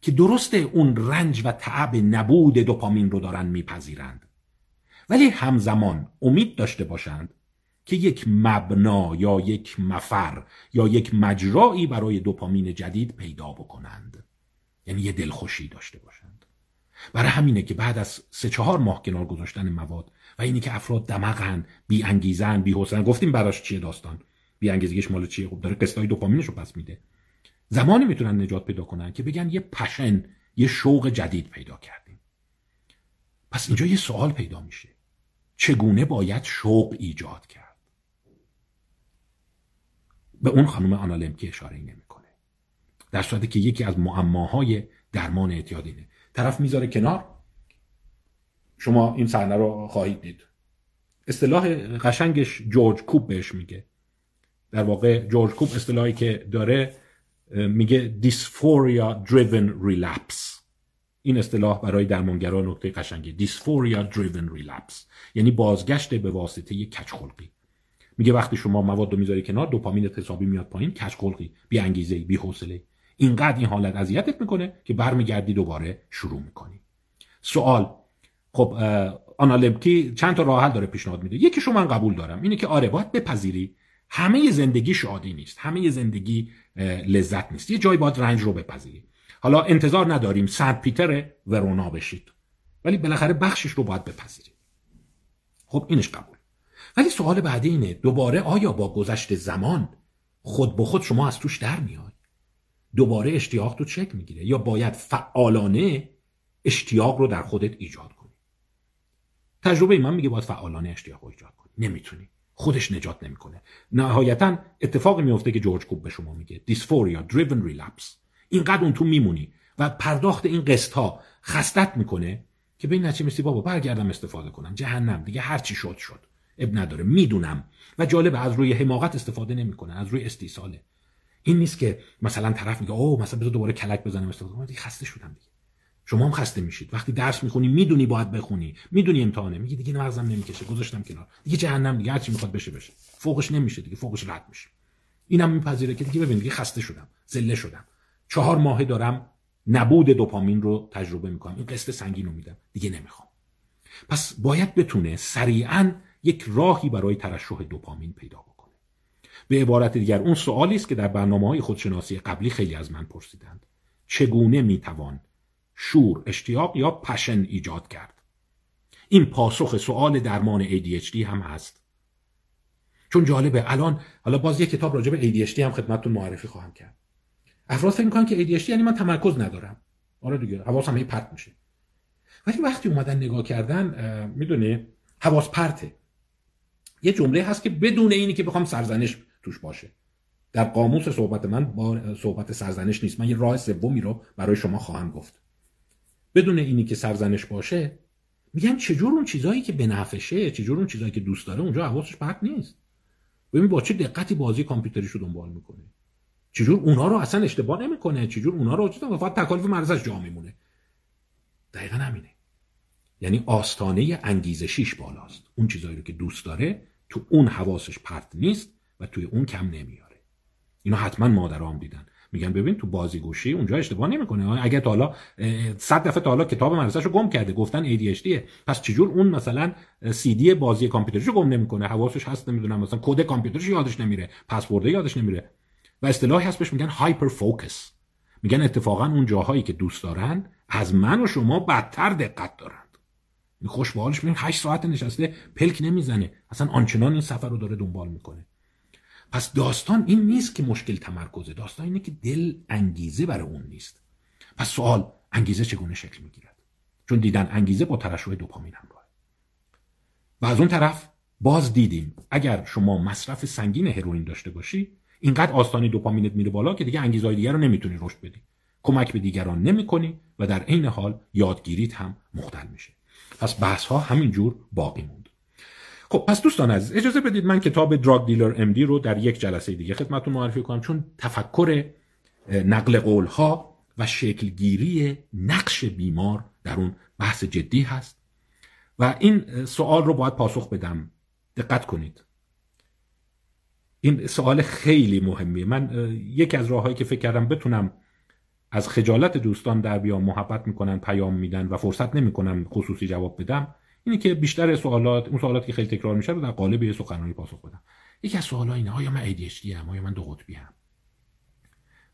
که درسته اون رنج و تعب نبود دوپامین رو دارن میپذیرند. ولی همزمان امید داشته باشند که یک مبنا یا یک مفر یا یک مجرایی برای دوپامین جدید پیدا بکنند. یعنی یه دلخوشی داشته باشند. برای همینه که بعد از سه چهار ماه کنار گذاشتن مواد و اینی که افراد دمغن بی انگیزن بی حسن گفتیم براش چیه داستان؟ بی انگیزگیش مال چیه؟ خب داره قسطای دوپامینش رو پس میده. زمانی می‌تونن نجات پیدا کنن که بگن یه پشن یه شوق جدید پیدا کردیم. پس اینجا یه سوال پیدا میشه. چگونه باید شوق ایجاد کرد؟ به اون خانم آنالمکی اشاره نمی‌کنه. در صورتی که یکی از معماهای درمان اعتیاد اینه. طرف می‌ذاره کنار. شما این صحنه رو خواهید دید. اصطلاح قشنگش جورج کوب بهش میگه. در واقع جورج کوب اصطلاحی که داره میگه dysphoria driven relapse. این اصطلاح برای درمانگران نکته قشنگی. دیسفوریا دریون ریلپس یعنی بازگشت به واسطه کج خلقی میگه وقتی شما مواد رو می‌ذاری کنار دوپامین حسابی میاد پایین کج خلقی بی انگیزه بی حوصله اینقدر این حالت اذیتت می‌کنه که برمیگردی دوباره شروع می‌کنی. سوال. خب آنالمکی چند تا راه حل داره پیشنهاد میده؟ یکی شما من قبول دارم اینه که آره باید بپذیری همه زندگی شادی نیست همه زندگی لذت نیست. یه جایی باید رنج رو بپذیری. حالا انتظار نداریم سنت پیتر ورونا بشید. ولی بالاخره بخشش رو باید بپذیرید خب اینش قبول. ولی سوال بعدی اینه دوباره آیا با گذشت زمان خود به خود شما از توش در میاد دوباره اشتیاق تو چک می‌گیره یا باید فعالانه اشتیاق رو در خودت ایجاد کنی؟ تجربه من میگه باید فعالانه اشتیاق رو ایجاد کنی. نمی‌تونی. خودش نجات نمی‌کنه. نهایتا اتفاقی میفته که جورج کوب به شما میگه دیسفوریا driven relapse. اینقدر اون تو میمونی و پرداخت این قسط ها خستت می‌کنه که به این نتیجه بابا برگردم استفاده کنم. جهنم دیگه هر چی شد شد. اب نداره. می‌دونم. و جالب از روی حماقت استفاده نمی‌کنه از روی استیصاله. این نیست که مثلا طرف میگه اوه مثلا بذار دوباره کلک بزنم استفاده کنم. خسته شدم دیگه. شما هم خسته میشید. وقتی درس می‌خونی می‌دونی باید بخونی. می‌دونی امتحانه. میگی دیگه مغزم نمی‌کشه. گذاشتم کنار. دیگه جهنم دیگه. هرچی می‌خواد بشه بشه. فوقش نمیشه دیگه. فوقش رد میشه. اینم میپذیره که دیگه ببین دیگه خسته شدم. زله شدم. چهار ماه دارم نبود دوپامین رو تجربه می‌کنم. این قسط سنگین رو میدم. دیگه نمی‌خوام. پس باید بتونه سریعا یک راهی برای ترشح دوپامین پیدا بکنه. به عبارت دیگر اون سوالی است که در برنامه های خودشناسی قبلی خیلی از من پرسیدند. چگونه می‌توان شور اشتیاق یا پشن ایجاد کرد؟ این پاسخ سوال درمان ADHD هم هست. چون جالبه الان حالا باز یه کتاب راجع به ADHD هم خدمتتون معرفی خواهم کرد. افراد فکر می‌کنن که ADHD یعنی من تمرکز ندارم. آره دیگه حواسم هی پرت میشه. ولی وقتی اومدن نگاه کردن می‌دونی حواس پرته. یه جمله هست که بدون اینی که بخوام سرزنش توش باشه. در قاموس صحبت من با صحبت سرزنش نیست. من یه راه سومی رو برای شما خواهم گفت. بدون اینی که سرزنش باشه میگن چجور اون چیزایی که به نفشه چجور اون چیزایی که دوست داره اونجا حواسش پرت نیست. ببین با چه دقتی بازی کامپیوتریشو دنبال می‌کنه چجور اونها رو اصلا اشتباه نمی‌کنه؟ چجور اونها رو و فقط تکالیف مرزش جا میمونه؟ دقیقا همینه. یعنی آستانه انگیزشیش بالاست. اون چیزایی رو که دوست داره تو اون حواسش پرت نیست و توی اون کم نمیاره. اینا حتما مادرام دیدن. میگن ببین تو بازیگوشی اونجا اشتباه نمی‌کنه. اگه تا حالا 100 دفعه تا حالا کتاب مدرسه‌شو گم کرده گفتن ADHD پس چجور اون مثلا سی دی بازی کامپیوترشو گم نمی‌کنه؟ حواسش هست نمی‌دونم مثلا کد کامپیوترش یادش نمیره. پسورد یادش نمیره. و اصطلاحی هست بهش میگن هایپر فوکس میگن اتفاقا اون جاهایی که دوست دارن از من و شما بدتر دقت دارند خوش به حالش 8 ساعت نشسته پلک نمی‌زنه. اصلا آنچنان این سفر رو داره دنبال می‌کنه. پس داستان این نیست که مشکل تمرکزه. داستان اینه که دل انگیزه برای اون نیست. پس سوال انگیزه چگونه شکل می‌گیرد؟ چون دیدن انگیزه با ترشح دوپامین همراه و از اون طرف باز دیدیم اگر شما مصرف سنگین هروئین داشته باشی اینقدر آستانه دوپامینت میره بالا که دیگه انگیزهای دیگر رو نمی‌تونی رشد بدی. کمک به دیگران نمی‌کنی و در عین حال یادگیریت هم مختل میشه. پس بحث ها همینجور باقی موند. خب پس دوستان عزیز اجازه بدید من کتاب دراگ دیلر ام رو در یک جلسه دیگه خدمتتون معرفی کنم چون تفکر نقل قول ها و شکلگیری نقش بیمار در اون بحث جدی هست. و این سوال رو باید پاسخ بدم. دقت کنید. این سوال خیلی مهمیه. من یکی از راههایی که فکر کردم بتونم از خجالت دوستان در بیام محبت می‌کنن پیام میدن و فرصت نمی‌کنم خصوصی جواب بدم. اینه که بیشتر سوالات اون سوالاتی که خیلی تکرار میشه رو در قالب یه سخنرانی پاسخ بدم. یکی از سوالا اینه آیا من ADHD ام؟ آیا من دو قطبی ام؟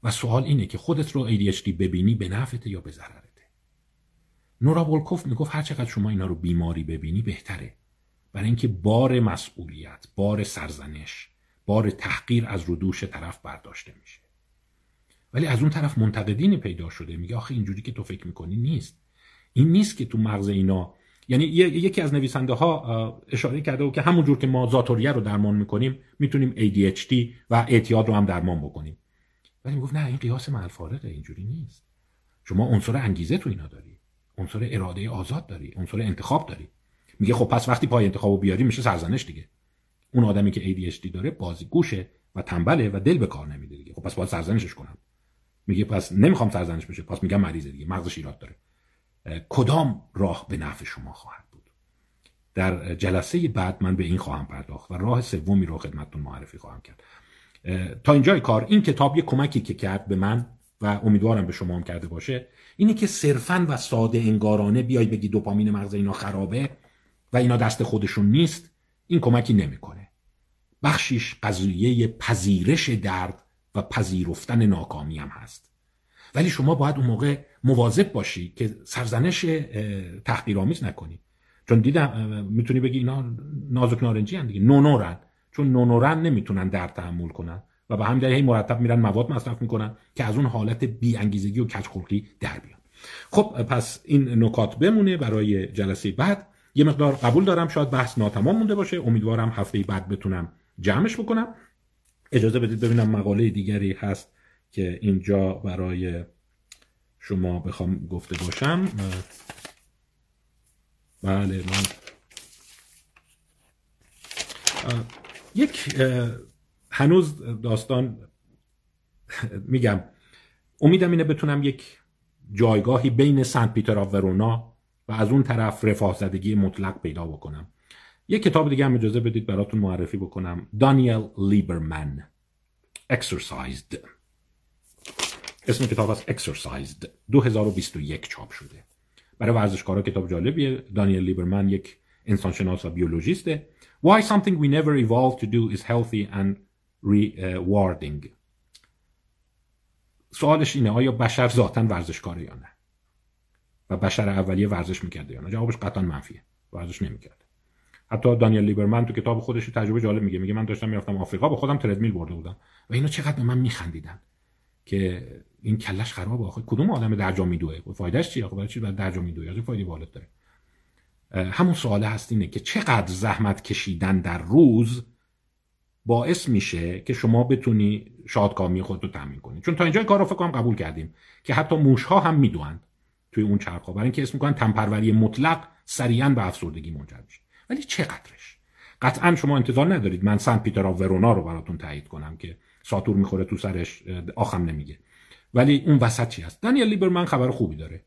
و سوال اینه که خودت رو ADHD ببینی به نفعته یا به ضررته؟ نورا بولکوف می‌گفت هر چقدر شما اینا رو بیماری ببینی بهتره. برای اینکه بار مسئولیت بار سرزنش بار تحقیر از رو دوش طرف برداشته میشه. ولی از اون طرف منتقدینی پیدا شده. میگه آخه اینجوری که تو فکر می‌کنی نیست. این نیست که تو مغز اینا یعنی یکی از نویسنده ها اشاره کرده و که همونجور که ما زاتوریه رو درمان می‌کنیم می‌تونیم ADHD و اعتیاد رو هم درمان بکنیم. ولی می‌گفت نه این قیاس فارقه اینجوری نیست. شما عنصر انگیزه تو اینا داری. عنصر اراده آزاد داری. عنصر انتخاب داری. میگه خب پس وقتی پای انتخابو بیاری میشه سرزنش دیگه. اون آدمی که ADHD داره بازی گوشه و تنبله و دل به کار نمیده دیگه. خب پس باید سرزنشش کنم. میگه پس نمی‌خوام سرزنش بشه. پس میگم مریضه دیگه. مغزش ایراد داره. کدام راه به نفع شما خواهد بود؟ در جلسه بعد من به این خواهم پرداخت و راه سومی رو خدمتتون معرفی خواهم کرد. تا اینجای کار این کتاب یه کمکی که کرد به من و امیدوارم به شما هم کرده باشه اینه که صرفا و ساده انگارانه بیای بگی دوپامین مغز اینا خرابه و اینا دست خودشون نیست این کمکی نمی‌کنه. بخشیش قضیه پذیرش درد و پذیرفتن ناکامی هم هست. ولی شما باید اون موقع مواظب باشی که سرزنش تحقیرآمیز نکنی. چون دیدم می‌تونی بگی اینا نازک نارنجی هم دیگه. نونورن. چون نونورن نمی‌تونن درد تحمل کنن و به همین دلیل مرتب میرن مواد مصرف می‌کنن که از اون حالت بی انگیزگی و کچخلقی در بیان. خب پس این نکات بمونه برای جلسه بعد. یه مقدار قبول دارم شاید بحث ناتمام مونده باشه. امیدوارم هفته بعد بتونم جمعش بکنم. اجازه بدید ببینم مقاله دیگری هست که اینجا برای شما بخوام گفته باشم. بله من یک هنوز داستان میگم. امیدم اینه بتونم یک جایگاهی بین سنت پیتر آف ورونا و از اون طرف رفاه زدگی مطلق پیدا بکنم. یک کتاب دیگه هم اجازه بدید براتون معرفی بکنم. دانیل لیبرمن Exercised. اسم کتاب از Exercised. 2021 چاپ شده. برای ورزشکارا کتاب جالبیه. دانیل لیبرمن یک انسانشناس و بیولوژیسته. Why something we never evolved to do is healthy and rewarding. سوالش اینه آیا بشر ذاتا ورزشکاره یا نه؟ و بشر اولیه ورزش می‌کرده یا نه؟ جوابش قطعا منفیه. ورزش نمی‌کرده. حتی دانیل لیبرمن تو کتاب خودش تجربه جالب میگه. میگه من داشتم می‌رفتم آفریقا با خودم تردمیل برده بودم و اینا چقدر به من میخندیدن که این کلش خراب آخه. کدوم آدم درجا میدوه؟ فایدهش چیه خب چی بعد درجا میدوه از فایده والد داره. همون سوال هست اینه که چقدر زحمت کشیدن در روز باعث میشه که شما بتونی شادکامی خود رو تامین کنید چون تا اینجا کار رو فکر کنم قبول کردیم که حتی موش ها هم می‌دونن توی اون چرخ برای اینکه اسم می‌کنن تنپروری مطلق سریعا به افسردگی منجر میشه. ولی چقدرش؟ قطعا شما انتظار ندارید من سنت پیتر آف ورونا رو براتون تایید کنم که ساتور می‌خوره تو سرش آخم نمیگه. ولی اون وسط چی هست؟ دانیل لیبرمن خبر خوبی داره.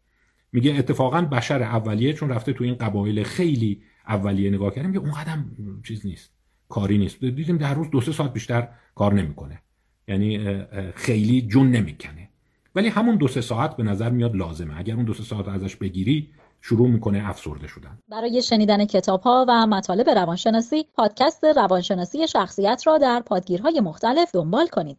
میگه اتفاقا بشر اولیه چون رفته تو این قبایل خیلی اولیه نگاه کردیم که اون قدم چیز نیست کاری نیست. دیدیم در روز دو سه ساعت بیشتر کار نمی‌کنه. یعنی خیلی جون نمی‌کنه. ولی همون دو سه ساعت به نظر میاد لازمه. اگر اون دو سه ساعت ازش بگیری شروع می‌کنه افسرده شدن. برای شنیدن کتاب ها و مطالب روانشناسی پادکست روانشناسی شخصیت را در پادگیرهای مختلف دنبال کنید.